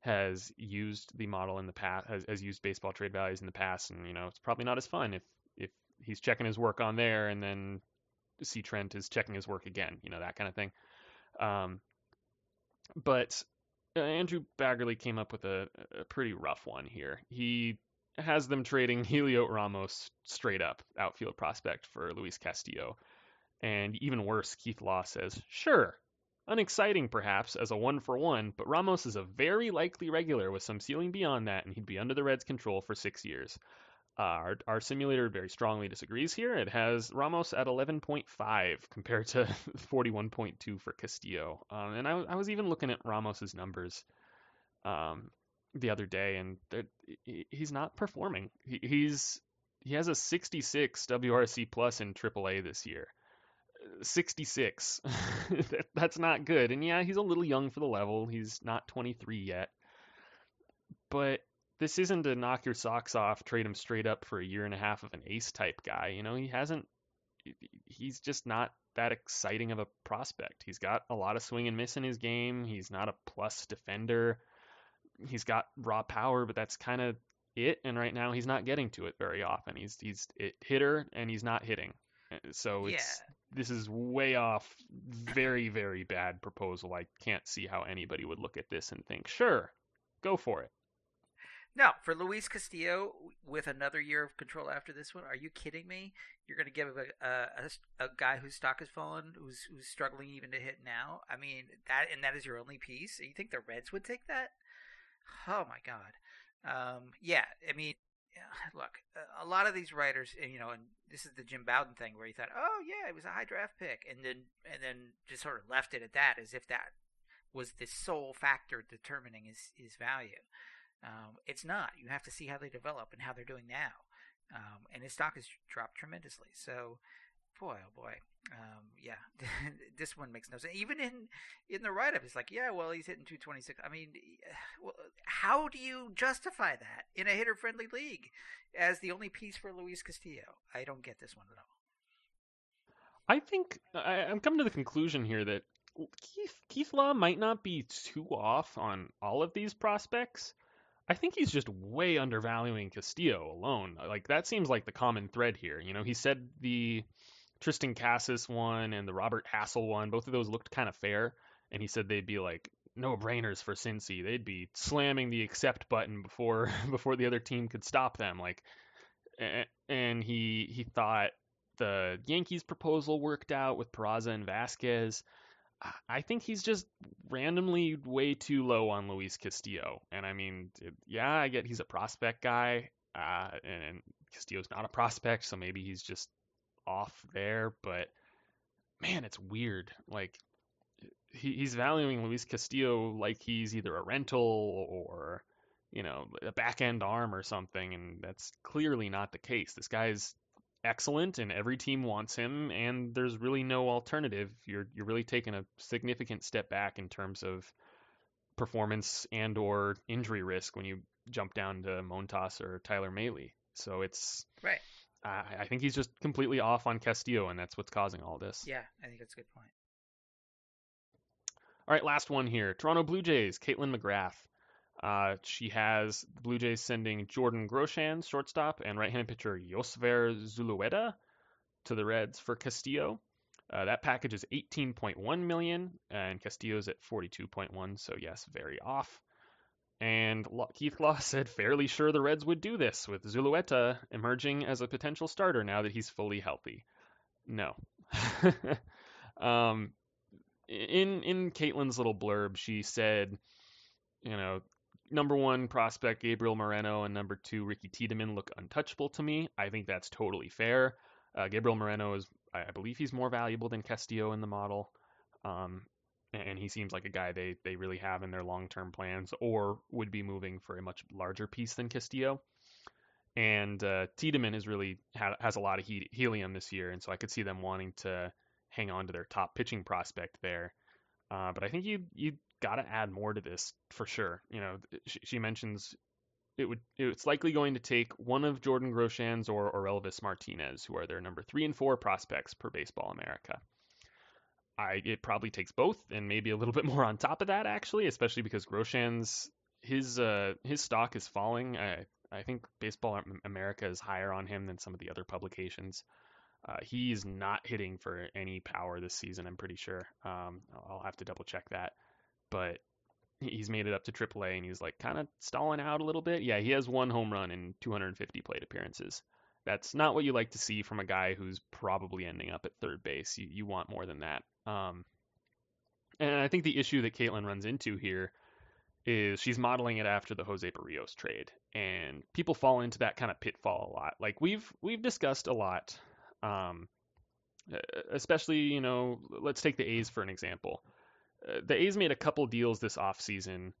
Speaker 1: has used the model in the past, has, has used baseball trade values in the past, and you know it's probably not as fun if if he's checking his work on there and then C Trent is checking his work again, you know that kind of thing. Um, but uh, Andrew Baggarly came up with a, a pretty rough one here. He has them trading Heliot Ramos straight up outfield prospect for Luis Castillo. And even worse, Keith Law says, sure, Unexciting, perhaps, as a one for one, but Ramos is a very likely regular with some ceiling beyond that, and he'd be under the Reds' control for six years. Uh, our, our simulator very strongly disagrees here. It has Ramos at 11.5 compared to *laughs* 41.2 for Castillo. Um, and I, I, was even looking at Ramos's numbers um, the other day, and he's not performing. He, he's he has a 66 WRC plus in AAA this year. Uh, 66. *laughs* That's not good. And yeah, he's a little young for the level. He's not 23 yet. But this isn't to knock your socks off, trade him straight up for a year and a half of an ace type guy. You know, he hasn't, he's just not that exciting of a prospect. He's got a lot of swing and miss in his game. He's not a plus defender. He's got raw power, but that's kind of it. And right now, he's not getting to it very often. He's he's a hitter and he's not hitting. Uh, so it's yeah this is way off. Very, very bad proposal. I can't see how anybody would look at this and think, sure, go for it.
Speaker 2: No, for Luis Castillo, with another year of control after this one, are you kidding me? You're going to give a, a, a, guy whose stock has fallen, who's who's struggling even to hit now. I mean that, and that is your only piece. You think the Reds would take that? Oh my God. Um, yeah, I mean, *sighs* look, a lot of these writers, you know, and this is the Jim Bowden thing where he thought, oh yeah, it was a high draft pick, and then and then just sort of left it at that, as if that was the sole factor determining his his value. Um, it's not. You have to see how they develop and how they're doing now. Um, and his stock has dropped tremendously. So boy, oh boy, um, yeah, *laughs* this one makes no sense. Even in in the write up, it's like, yeah, well, he's hitting 226. I mean, *sighs* well, how do you justify that in a hitter friendly league as the only piece for Luis Castillo? I don't get this one at all.
Speaker 1: I think I, I'm coming to the conclusion here that Keith Keith Law might not be too off on all of these prospects. I think he's just way undervaluing Castillo alone. Like that seems like the common thread here. You know, he said the Triston Casas one and the Robert Hassell one, both of those looked kind of fair. And he said they'd be like no brainers for Cincy. They'd be slamming the accept button before *laughs* before the other team could stop them. Like, and he he thought the Yankees proposal worked out with Peraza and Vasquez. I think he's just randomly way too low on Luis Castillo. And I mean, yeah, I get he's a prospect guy. uh, and Castillo's not a prospect, so maybe he's just off there. But man, it's weird. Like he, he's valuing Luis Castillo like he's either a rental or you know a back end arm or something, and that's clearly not the case. This guy's excellent, and every team wants him, and there's really no alternative. You're you're really taking a significant step back in terms of performance and or injury risk when you jump down to Montas or Tyler Mahle. So it's
Speaker 2: right.
Speaker 1: Uh, I think he's just completely off on Castillo, and that's what's causing all this.
Speaker 2: Yeah, I think that's a good point.
Speaker 1: All right, last one here. Toronto Blue Jays, Kaitlyn McGrath. Uh, she has the Blue Jays sending Jordan Groshans, shortstop, and right-handed pitcher Josver Zulueta to the Reds for Castillo. Uh, that package is 18.1 million, and Castillo's at 42.1. So yes, very off. And Keith Law *laughs* said fairly sure the Reds would do this with Zulueta emerging as a potential starter now that he's fully healthy. No. *laughs* um, in in Kaitlyn's little blurb, she said, you know, number one prospect Gabriel Moreno and number two Ricky Tiedemann look untouchable to me. I think that's totally fair. Uh, Gabriel Moreno is, I believe, he's more valuable than Castillo in the model, um, and he seems like a guy they they really have in their long term plans, or would be moving for a much larger piece than Castillo. And uh, Tiedemann is really ha- has a lot of he- helium this year, and so I could see them wanting to hang on to their top pitching prospect there. Uh, but I think you you got to add more to this for sure. You know, she, she, mentions it would it's likely going to take one of Jordan Groshans or Orelvis Martinez, who are their number three and four prospects per Baseball America. I it probably takes both and maybe a little bit *laughs* more on top of that actually, especially because Groshans his uh his stock is falling. I I think Baseball America is higher on him than some of the other publications. Uh, he's not hitting for any power this season. I'm pretty sure. Um, I'll have to double check that, but he's made it up to AAA and he's like kind of stalling out a little bit. Yeah, he has one home run in 250 plate appearances. That's not what you like to see from a guy who's probably ending up at third base. You you want more than that. Um, and I think the issue that Kaitlyn runs into here is she's modeling it after the Jose Berrios trade, and people fall into that kind of pitfall a lot. Like we've we've discussed a lot um, especially, you know, let's take the A's for an example. Uh, the A's made a couple deals this offseason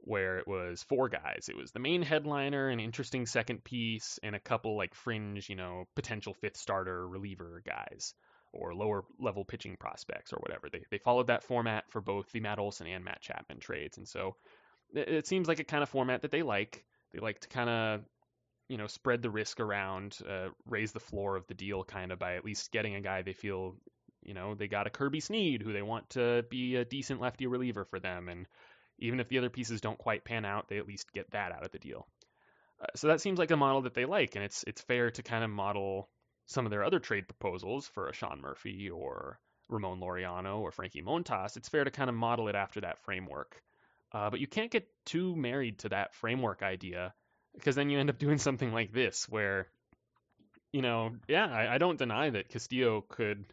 Speaker 1: where it was four guys. It was the main headliner, an interesting second piece, and a couple like fringe, you know, potential fifth starter reliever guys or lower level pitching prospects or whatever. They they followed that format for both the Matt Olson and Matt Chapman trades, and so it, it seems like a kind of format that they like. They like to kind of you know, spread the risk around, uh, raise the floor of the deal kind of by at least getting a guy they feel, you know, they got a Kirby Snead who they want to be a decent lefty reliever for them. And even if the other pieces don't quite pan out, they at least get that out of the deal. Uh, so that seems like a model that they like, and it's it's fair to kind of model some of their other trade proposals for a Sean Murphy or Ramon Laureano or Frankie Montas. It's fair to kind of model it after that framework. Uh, but you can't get too married to that framework idea because then you end up *laughs* doing something like this where you know yeah I, I, don't deny that castillo could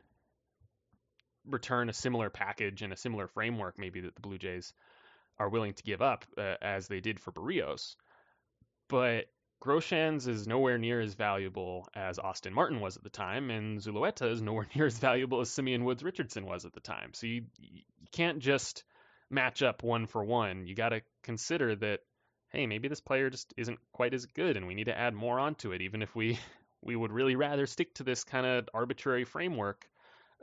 Speaker 1: return a similar package and a similar framework maybe that the blue jays are willing to give up uh, as they did for Berrios. but Groshans is nowhere near as valuable as Austin Martin was at the time, and Zulueta is nowhere *laughs* near as valuable as Simeon Woods Richardson was at the time. So you, you can't just match up one for one. You got to consider that hey, maybe this player just isn't quite as good and we need to add more onto it, even if we *laughs* we would really rather stick to this kind of arbitrary framework.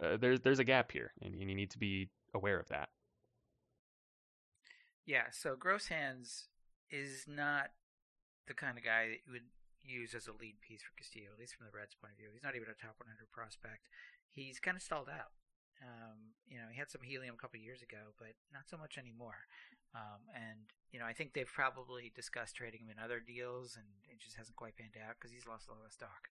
Speaker 1: Uh, there's there's a gap here, and, and you need to be aware of that.
Speaker 2: Yeah, so Groshans is not the kind of guy that you would use as a lead piece for Castillo, at least from the Reds' point of view. He's not even a top 100 prospect. He's kind of stalled out. Um, you know, he had some helium a couple years ago, but not so much anymore. Um, and you know, I think they've probably discussed trading him in other deals, and it just hasn't quite panned out because he's lost a lot of stock.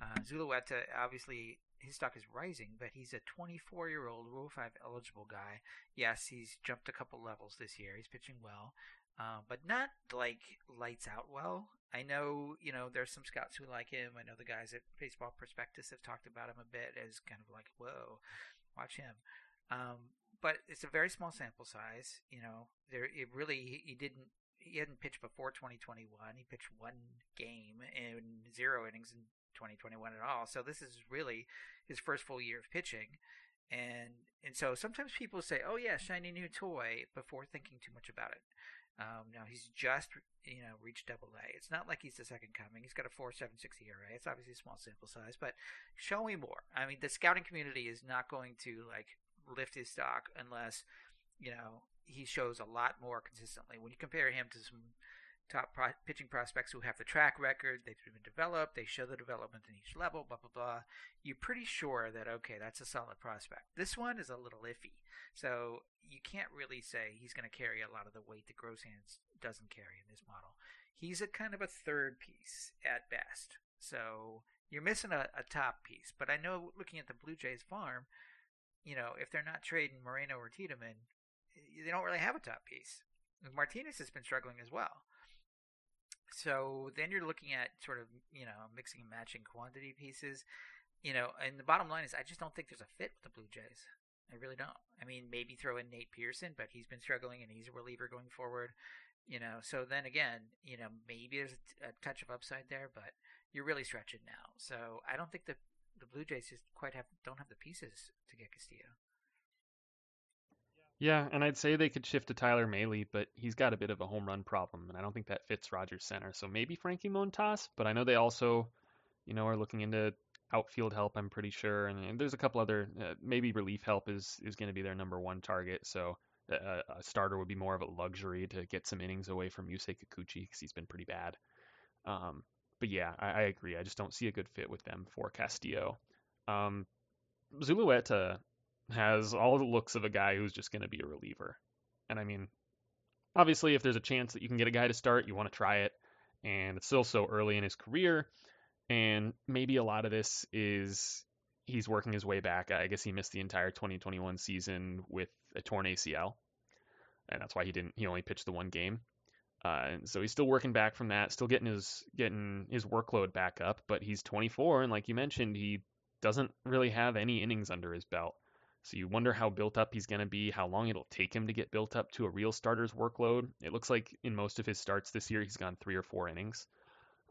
Speaker 2: Uh, Zulueta, obviously, his stock is rising, but he's a 24 year old Rule 5 eligible guy. Yes, he's jumped a couple levels this year. He's pitching well, uh, but not like lights out well. I know, you know, there's some scouts who like him. I know the guys at Baseball Prospectus have talked about him a bit as kind of like, whoa, watch him. Um, but it's a very small sample size. You know, there it really he didn't he hadn't pitched before 2021. He pitched one game in zero innings in 2021 at all. So this is really his first full year of pitching. And and so sometimes people say, "Oh yeah, shiny new toy," before thinking too much about it. Um, now he's just you know reached Double A. It's not like he's the second coming. He's got a four seven six ERA. It's obviously a small sample size, but show me more. I mean, the scouting community is not going to like lift his stock unless you know he shows a lot more consistently. When you compare him to some top pro- pitching prospects who have the track record, they've been developed, they show the development in each level, blah, blah, blah, you're pretty sure that, okay, that's a solid prospect. This one is a little iffy. So you can't really say he's going to carry a lot of the weight that Groshans doesn't carry in this model. He's a kind of a third piece at best. So you're missing a, a top piece. But I know looking at the Blue Jays farm, you know, if they're not trading Moreno or Tiedemann, eh, they don't really have a top piece. Martinez has been struggling as well. So then you're looking at sort of, you know, mixing and matching quantity pieces. You know, and the bottom line is I just don't think there's a fit with the Blue Jays. I really don't. I mean, maybe throw in Nate Pearson, but he's been struggling and he's a reliever going forward. You know, so then again, you know, maybe there's a, touch of upside there, but you're really stretching now. So I don't think the the Blue Jays just quite have don't have the pieces to get Castillo.
Speaker 1: Yeah, and I'd say they could shift to Tyler Mahle, but he's got a bit of a home run problem, and I don't think that fits Rogers Center. So maybe Frankie Montas, but I know they also, you know, are looking into outfield help. I'm pretty sure, and, and there's a couple other uh, maybe relief help is is going to be their number one target. So uh, a starter would be more of a luxury to get some innings away from Yusei Kikuchi because he's been pretty bad. Um, but yeah, I, I, agree. I just don't see a good fit with them for Castillo. Um, Zulueta has all the looks of a guy who's just going to be a reliever. And I mean, obviously, if there's a chance that you can get a guy to start, you want to try it. And it's still so early in his career. And maybe a lot of this is he's working his way back. I guess he missed the entire 2021 season with a torn ACL. And that's why he didn't, he only pitched the one game. Uh, and so he's still working back from that, still getting his getting his workload back up. But he's 24, and like you mentioned, he doesn't really have any innings under his belt. So you wonder how built up he's going to be, how long it'll take him to get built up to a real starter's workload. It looks like in most of his starts this year, he's gone three or four innings.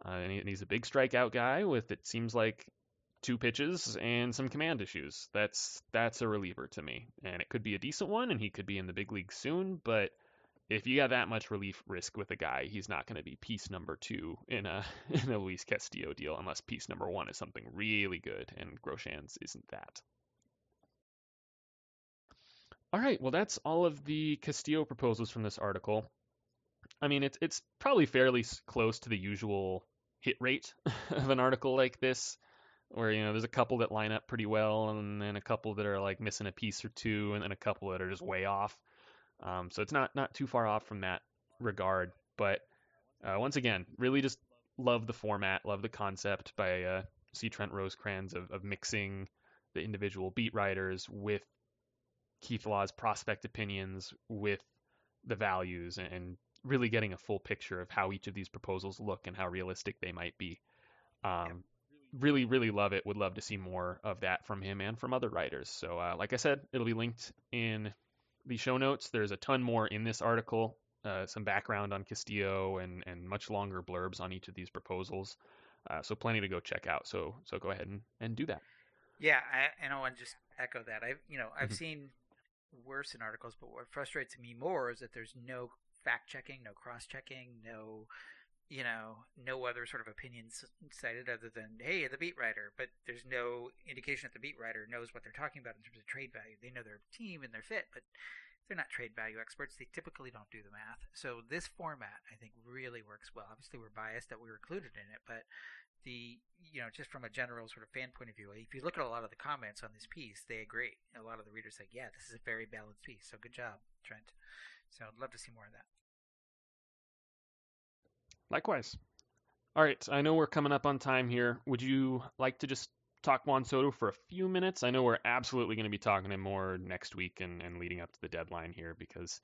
Speaker 1: Uh, and, he, and he's a big strikeout guy with it seems like two pitches and some command issues. That's that's a reliever to me, and it could be a decent one, and he could be in the big league soon. But if you got that much relief risk with a guy, he's not going to be piece number two in a *laughs* in a Luis Castillo deal, unless piece number one is something really good, and Groshans isn't that. All right, well, that's all of the Castillo proposals from this article. I mean, it's it's probably fairly close to the usual hit rate *laughs* of an article like this, where you know there's a couple that line up pretty well, and then a couple that are like missing a piece or two, and then a couple that are just way off. Um, so it's not not too far off from that regard. But uh, once again, really just love the format, love the concept by uh, C. Trent Rosecrans of, of mixing the individual beat writers with Keith Law's prospect opinions with the values and really getting a full picture of how each of these proposals look and how realistic they might be. Um, Really, really love it. Would love to see more of that from him and from other writers. So, uh, like I said, it'll be linked in the show notes. There's a ton more in this article, uh, some background on Castillo and, and much longer blurbs on each of these proposals. Uh, so plenty to go check out. So so go ahead and, and do that.
Speaker 2: Yeah, I, and I want to just echo that. I've you know I've mm-hmm. seen worse in articles, but what frustrates me more is that there's no fact checking, no cross checking, no you know, no other sort of opinions cited other than, hey, the beat writer, but there's no indication that the beat writer knows what they're talking about in terms of trade value. They know their team and their fit, but they're not trade value experts. They typically don't do the math. So this format, I think, really works well. Obviously, we're biased that we were included in it, but the you know just from a general sort of fan point of view if you look at a lot of the comments on this piece they agree. A lot of the readers say yeah this is a very balanced piece so good job trent. So i'd love to see more of that.
Speaker 1: Likewise. All right i know we're coming up on time here. Would you like to just talk juan soto for a few minutes? I know we're absolutely going to be talking to him more next week and, and leading up to the deadline here because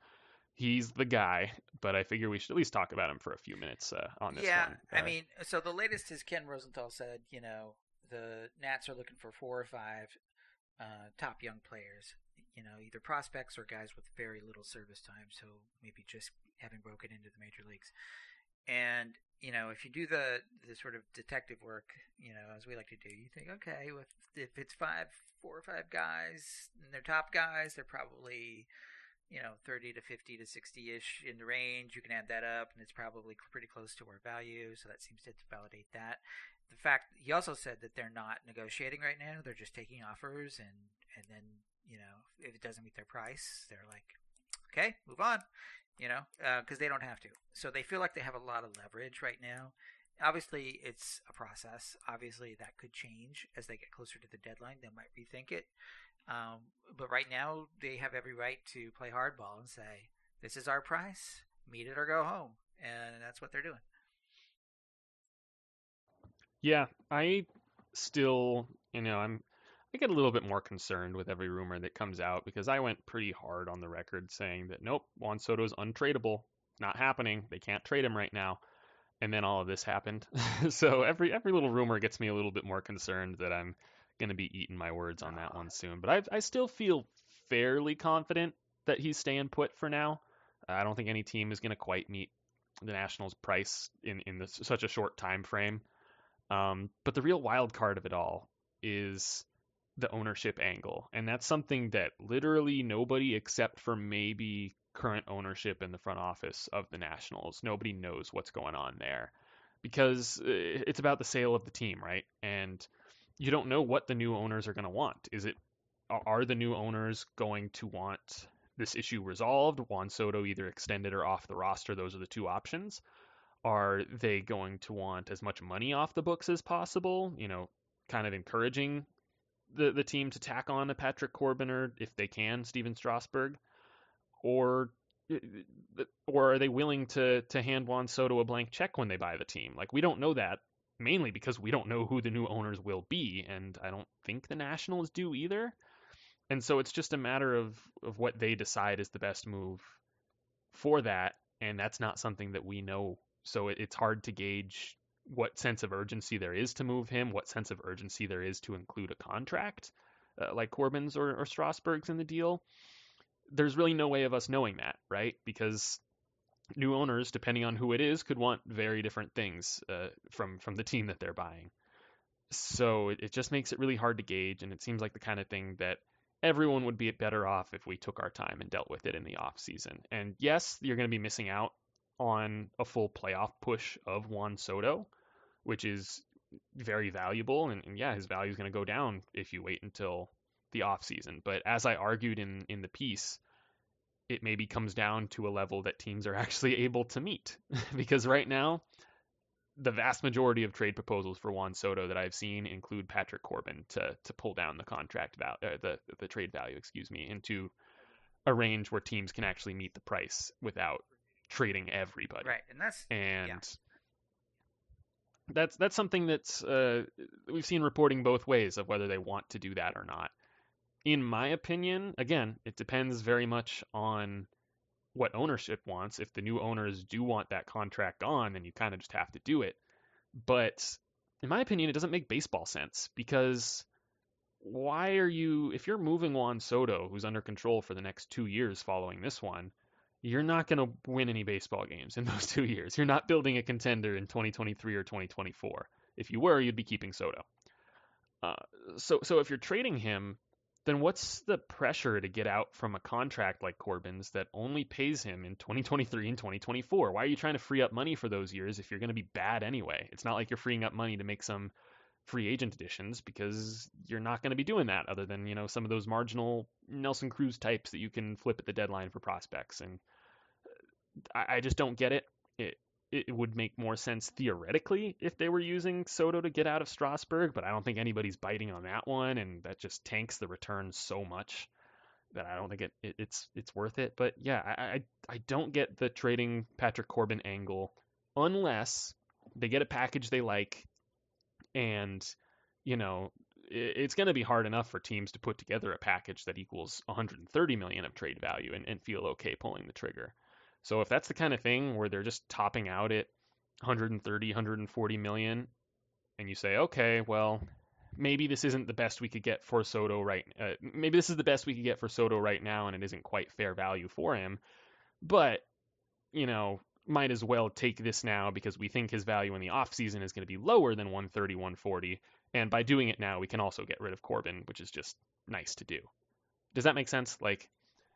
Speaker 1: he's the guy, but I figure we should at least talk about him for a few minutes uh, on this
Speaker 2: yeah,
Speaker 1: one.
Speaker 2: Uh, I mean, so the latest is Ken Rosenthal said, you know, the Nats are looking for four or five uh, top young players, you know, either prospects or guys with very little service time. So maybe just having broken into the major leagues. And you know, if you do the the sort of detective work, you know, as we like to do, you think, okay, if if it's five, four or five guys, and they're top guys, they're probably you know 30 to 50 to 60 ish in the range. You can add that up, and it's probably pretty close to our value. So that seems to validate that. The fact he also said that they're not negotiating right now; they're just taking offers, and and then you know if it doesn't meet their price, they're like, okay, move on you know, because uh, they don't have to. So they feel like they have a lot of leverage right now. Obviously, it's a process. Obviously, that could change as they get closer to the deadline. They might rethink it. Um, but right now, they have every right to play hardball and say, "This is our price. Meet it or go home," and that's what they're doing.
Speaker 1: Yeah, I still, you know, I'm I get a little bit more concerned with every rumor that comes out because I went pretty hard on the record saying that nope, Juan Soto is untradeable, not happening. They can't trade him right now. And then all of this happened. *laughs* so every every little rumor gets me a little bit more concerned that I'm going to be eating my words on that one soon. But I I still feel fairly confident that he's staying put for now. I don't think any team is going to quite meet the Nationals' price in in this, such a short time frame. Um, but the real wild card of it all is the ownership angle. And that's something that literally nobody except for maybe current ownership in the front office of the Nationals, nobody knows what's going on there because uh, it's about the sale of the team, right? And you don't know what the new owners are going to want. Is it are the new owners going to want this issue resolved? Juan Soto either extended or off the roster. Those are the two options. Are they going to want as much money off the books as possible? You know, kind of encouraging the the team to tack on a Patrick Corbin or if they can Stephen Strasburg, or or are they willing to to hand Juan Soto a blank check when they buy the team? Like we don't know that mainly because we don't know who the new owners will be, and I don't think the Nationals do either. And so it's just a matter of of what they decide is the best move for that, and that's not something that we know. So it, it's hard to gauge what sense of urgency there is to move him, what sense of urgency there is to include a contract uh, like Corbin's or, or Strasburg's in the deal. There's really no way of us knowing that, right? Because new owners, depending on who it is, could want very different things uh, from from the team that they're buying. So it, it just makes it really hard to gauge, and it seems like the kind of thing that everyone would be better off if we took our time and dealt with it in the off season. And yes, you're going to be missing out on a full playoff push of Juan Soto, which is very valuable. And, and yeah, his value is going to go down if you wait until the off season. But as I argued in in the piece, it maybe comes down to a level that teams are *laughs* actually able to meet *laughs* because right now the vast majority of trade proposals for Juan Soto that I've seen include Patrick Corbin to to pull down the contract value, uh, the the trade value, excuse me, into a range where teams can actually meet the price without trading everybody.
Speaker 2: Right, and that's
Speaker 1: and yeah that's that's something that's uh, we've seen reporting both ways of whether they want to do that or not. In my opinion, again, it depends very much on what ownership wants. If the new owners do want that contract on, then you kind of just have to do it. But in my opinion, it doesn't make baseball sense because why are you if you're moving Juan Soto, who's under control for the next two years following this one, you're not going to win any baseball games in *laughs* those two years. You're not building a contender in 2023 or 2024. If you were, you'd be keeping Soto. Uh, so, so if you're trading him, then what's the pressure to get out from a contract like Corbin's that only pays him in 2023 and 2024? Why are you trying to free up money for those years if you're going to be bad anyway? It's not like you're freeing up money to make some free agent additions because you're not going to be doing that other than, you know, some of those marginal Nelson Cruz types that you can flip at the deadline for prospects. And uh, I, I just don't get it. It it would make more sense theoretically if they were using Soto to get out of Strasburg, but I don't think anybody's biting on that one, and that just tanks the return so much that I don't think it, it it's it's worth it. But yeah, I, I I don't get the trading Patrick Corbin angle unless they get a package they like and you know it's going to be hard enough for teams to put together a package that equals 130 million of trade value and, and feel okay pulling the trigger. So if that's the kind of thing where they're just topping out at 130, 140 million, and you say, okay, well, maybe this isn't the best we could get for Soto right. Uh, maybe this is the best we could get for Soto right now, and it isn't quite fair value for him. But you know, might as well take this now because we think his value in the offseason is going to be lower than 130, 140. And by doing it now, we can also get rid of Corbin, which is just nice to do. Does that make sense? Like,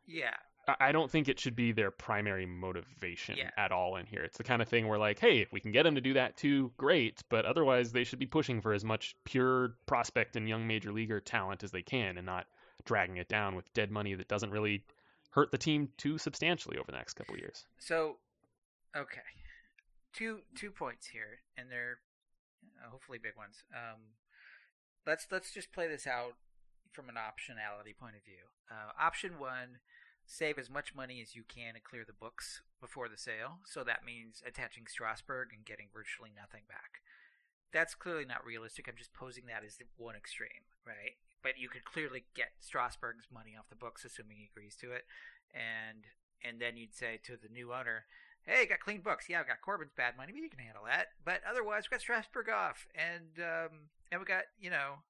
Speaker 2: yeah,
Speaker 1: I don't think it should be their primary motivation
Speaker 2: Yeah.
Speaker 1: at all in here. It's the kind of thing where, like, hey, if we can get them to do that too, great. But otherwise, they should be pushing for as much pure prospect and young major leaguer talent as they can and not dragging it down with dead money that doesn't really hurt the team too substantially over the next couple of years.
Speaker 2: So, okay, two two points here, and they're uh, hopefully big ones. Um, let's let's just play this out from an optionality point of view. Uh, option one: save as much money as you can and clear the books before the sale. So that means attaching Strasburg and getting virtually nothing back. That's clearly not realistic. I'm just posing that as one extreme, right? But you could clearly get Strasburg's money off the books, assuming he agrees to it, and and then you'd say to the new owner, "Hey, got clean books. Yeah, I've got Corbin's bad money, but you can handle that. But otherwise, we got Strasburg off, and um, and we got you know,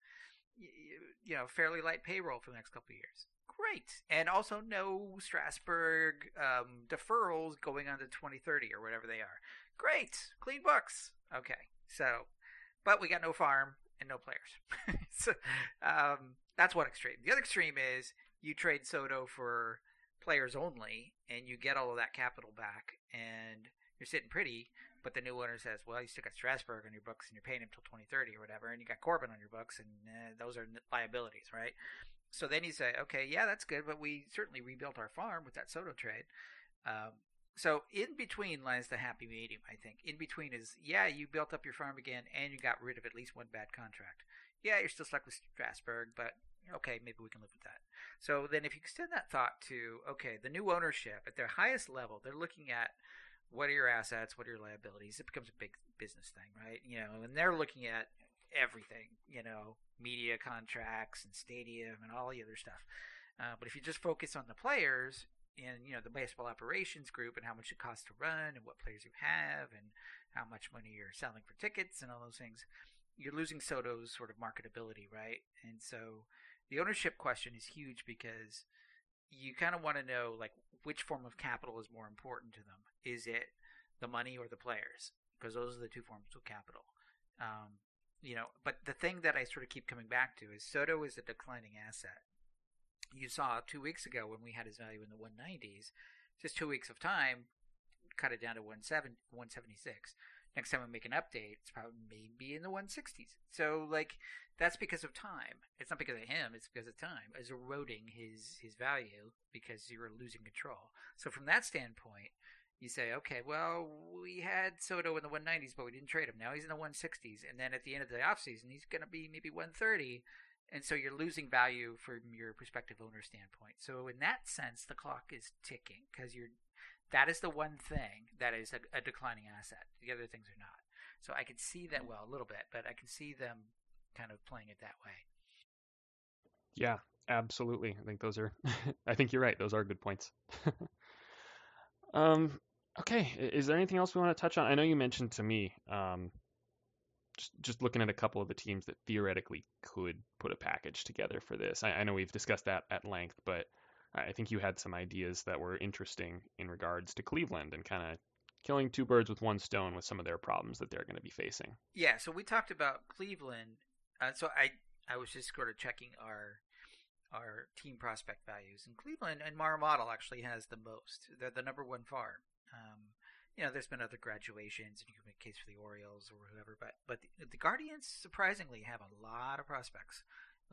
Speaker 2: you know, fairly light payroll for the next couple of years. Great, and also no Strasburg um, deferrals going on to 2030 or whatever they are. Great, clean books. Okay, so, but we got no farm and no players. *laughs* so um, that's one extreme. The other extreme is you trade Soto for players only, and you get all of that capital back, and you're sitting pretty. But the new owner says, "Well, you still got Strasburg on your books, and you're paying him till 2030 or whatever, and you got Corbin on your books, and uh, those are liabilities, right?" So then you say, "Okay, yeah, that's good, but we certainly rebuilt our farm with that Soto trade." Um, so in between lies the happy medium. I think in between is yeah, you built up your farm again, and you got rid of at least one bad contract. Yeah, you're still stuck with Strasburg, but okay, maybe we can live with that. So then, if you extend that thought to okay, the new ownership at their highest level, they're looking at what are your assets, what are your liabilities. It becomes a big business thing, right? You know, and they're looking at everything, you know, media contracts and stadium and all the other stuff. Uh, but if you just focus on the players and you know the baseball operations group and how much it costs to run and what players you have and how much money you're selling for tickets and all those things, you're losing Soto's sort of marketability, right? And so the ownership question is huge because you kind of want to know like which form of capital is more important to them. Is it the money or the players? Because those are the two forms of capital. Um, you know, but the thing that I sort of keep coming back to is Soto is a declining asset. You saw two weeks ago when we had his value in the 190s, just two weeks of time, cut it down to 170, 176. Next time we make an update, it's probably maybe in the 160s. So like that's because of time. It's not because of him. It's because of time is eroding his his value because you're losing control. So from that standpoint, you say, okay, well, we had Soto in the 190s, but we didn't trade him. Now he's in the 160s, and then at the end of the offseason, he's going to be maybe 130, and so you're losing value from your prospective owner standpoint. So in that sense, the clock is ticking because you're that is the one thing that is a, a declining asset. The other things are not. So I can see that well a little bit, but I can see them kind of playing it that way.
Speaker 1: Yeah, absolutely. I think those are. *laughs* I think you're right. Those are good points. *laughs* um, okay. Is there anything else we want to touch on? I know you mentioned to me, um, just just looking at a couple of the teams that theoretically could put a package together for this. I, I know we've discussed that at length, but I think you had some ideas that were interesting in regards to Cleveland and kind of killing two birds with one stone with some of their problems that they're going to be facing.
Speaker 2: Yeah, so we talked about Cleveland. Uh, so I I was just sort of checking our our team prospect values, and Cleveland and Mara Model actually has the most. They're the number one farm. Um, you know, there's been other graduations, and you can make a case for the Orioles or whoever, but but the, the Guardians surprisingly have a lot of prospects,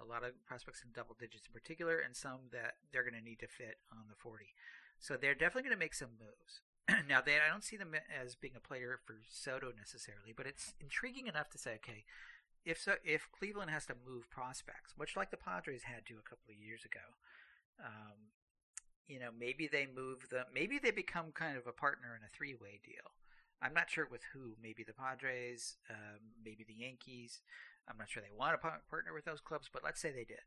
Speaker 2: a lot of prospects in double digits in particular, and some that they're going to need to fit on the 40. So they're definitely going to make some moves. *clears throat* now, they, I don't see them as being a player for Soto necessarily, but it's intriguing enough to say, okay, if so, if Cleveland has to move prospects, much like the Padres had to a couple of years ago, um, you know, maybe they move them. Maybe they become kind of a partner in a three-way deal. I'm not sure with who. Maybe the Padres, um, maybe the Yankees. I'm not sure they want to partner with those clubs, but let's say they did.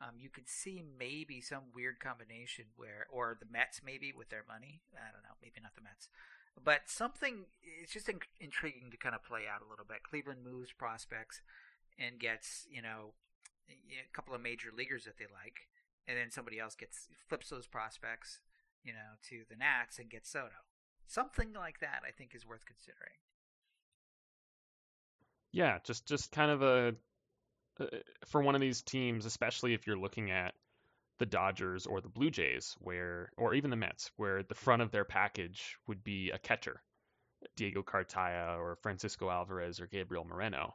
Speaker 2: Um, you could see maybe some weird combination where, or the Mets maybe with their money. I don't know, maybe not the Mets, but something. It's just in- intriguing to kind of play out a little bit. Cleveland moves prospects and gets you know a couple of major leaguers that they like, and then somebody else gets flips those prospects, you know, to the Nats and gets Soto. Something like that, I think, is worth considering.
Speaker 1: Yeah, just just kind of a uh, for one of these teams, especially if you're looking at the Dodgers or the Blue Jays, where or even the Mets, where the front of their package would be a catcher, Diego Cartaya or Francisco Alvarez or Gabriel Moreno.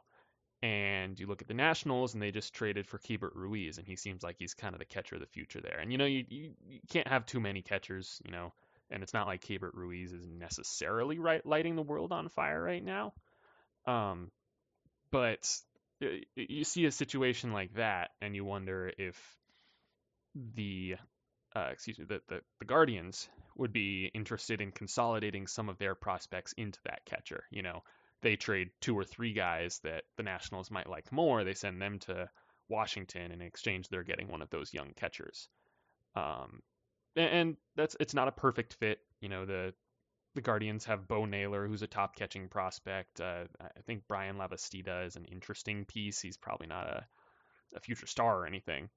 Speaker 1: And you look at the Nationals, and they just traded for Keibert Ruiz, and he seems like he's kind of the catcher of the future there. And you know, you, you, you can't have too many catchers, you know, and it's not like Keibert Ruiz is necessarily right, lighting the world on fire right now. Um, but you see a situation like that, and you wonder if the uh, excuse me, the, the, the Guardians would be interested in consolidating some of their prospects into that catcher. You know, they trade two or three guys that the Nationals might like more. They send them to Washington, and in exchange, they're getting one of those young catchers. Um, and, that's it's not a perfect fit. You know, the the Guardians have Bo Naylor, who's a top catching prospect. Uh, I think Bryan Lavastida is an interesting piece. He's probably not a, a future star or anything.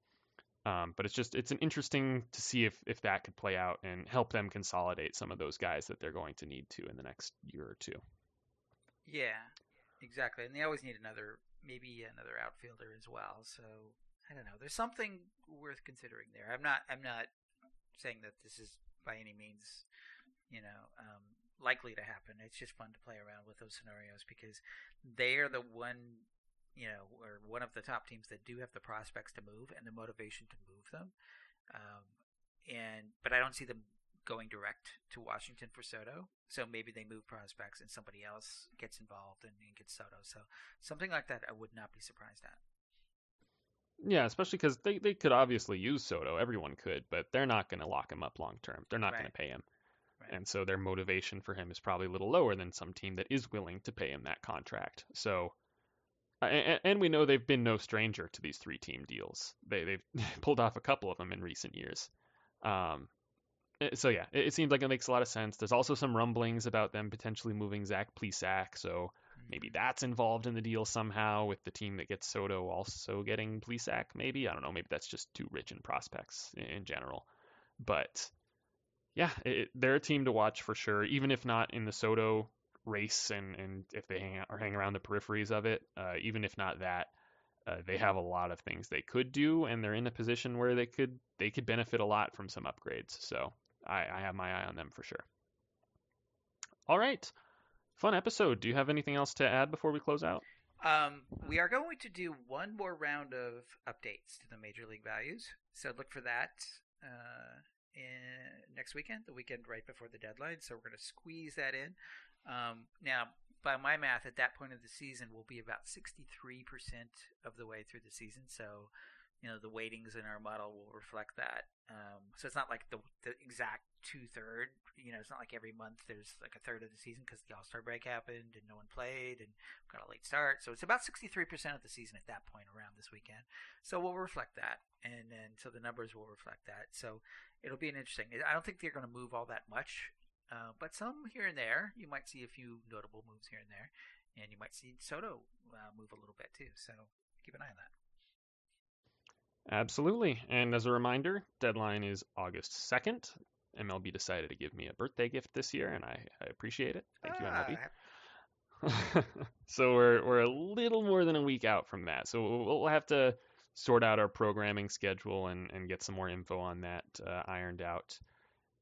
Speaker 1: Um, but it's just it's an interesting to see if if that could play out and help them consolidate some of those guys that they're going to need to in the next year or two.
Speaker 2: Yeah, exactly. And they always need another, maybe another outfielder as well. So I don't know. There's something worth considering there. I'm not. I'm not saying that this is by any means, you know, um, likely to happen. It's just fun to play around with those scenarios because they are the one, you know, or one of the top teams that do have the prospects to move and the motivation to move them. Um, and but I don't see them going direct to Washington for Soto. So maybe they move prospects and somebody else gets involved and, and gets Soto. So something like that, I would not be surprised at.
Speaker 1: Yeah, especially because they, they could obviously use Soto. Everyone could, but they're not going to lock him up long term. They're not right. going to pay him. Right. And so their motivation for him is probably a little lower than some team that is willing to pay him that contract. So, and, and we know they've been no stranger to these three team deals. They, they've *laughs* pulled off a couple of them in recent years. Um, so yeah, it, it, seems like it makes a lot of sense. There's also some rumblings about them potentially moving Zach Plesac, so maybe that's involved in the deal somehow with the team that gets Soto also getting Plesac. Maybe I don't know. Maybe that's just too rich in prospects in, in general. But yeah, it, they're a team to watch for sure. Even if not in the Soto race, and and if they hang out, or hang around the peripheries of it, uh, even if not that. Uh, they have a lot of things they could do, and they're in a position where they could they could benefit a lot from some upgrades. So I, I have my eye on them for sure. All right, fun episode. Do you have anything else to add before we close out?
Speaker 2: Um, we are going to do one more round of updates to the major league values, so look for that uh, in, next weekend, the weekend right before the deadline. So we're going to squeeze that in. Um, now, by my math, at that point of the season, we'll be about 63% of the way through the season. So you know the weightings in our model will reflect that. Um, so it's not like the, the exact two third. You know, it's not like every month there's like a third of the season because the All Star break happened and no one played and got a late start. So it's about sixty three percent of the season at that point around this weekend. So we'll reflect that, and then so the numbers will reflect that. So it'll be an interesting. I don't think they're going to move all that much, uh, but some here and there. You might see a few notable moves here and there, and you might see Soto uh, move a little bit too. So keep an eye on that.
Speaker 1: Absolutely. And as a reminder, deadline is August 2nd. MLB decided to give me a birthday gift this year, and I, I appreciate it. Thank ah. you, *laughs* MLB. so we're we're a little more than a week out from that. So we'll have to sort out our programming schedule and, and get some more info on that uh, ironed out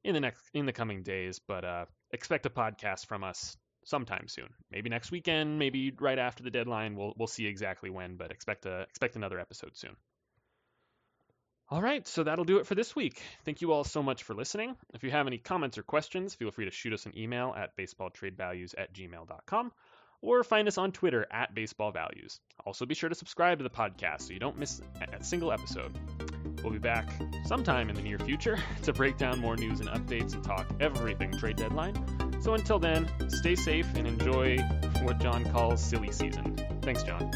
Speaker 1: in the next in the coming days. But uh, expect a podcast from us sometime soon. Maybe next weekend, maybe right after the deadline. We'll we'll see exactly when, but expect a expect another episode soon. All right, so that'll do it for this week. Thank you all so much for listening. If you have any comments or questions, feel free to shoot us an email at baseballtradevalues at gmail.com or find us on Twitter at baseballvalues. Also, be sure to subscribe to the podcast so you don't miss a single episode. We'll be back sometime in the near future *laughs* to break down more news and updates and talk everything trade deadline. So until then, stay safe and enjoy what John calls silly season. Thanks, John.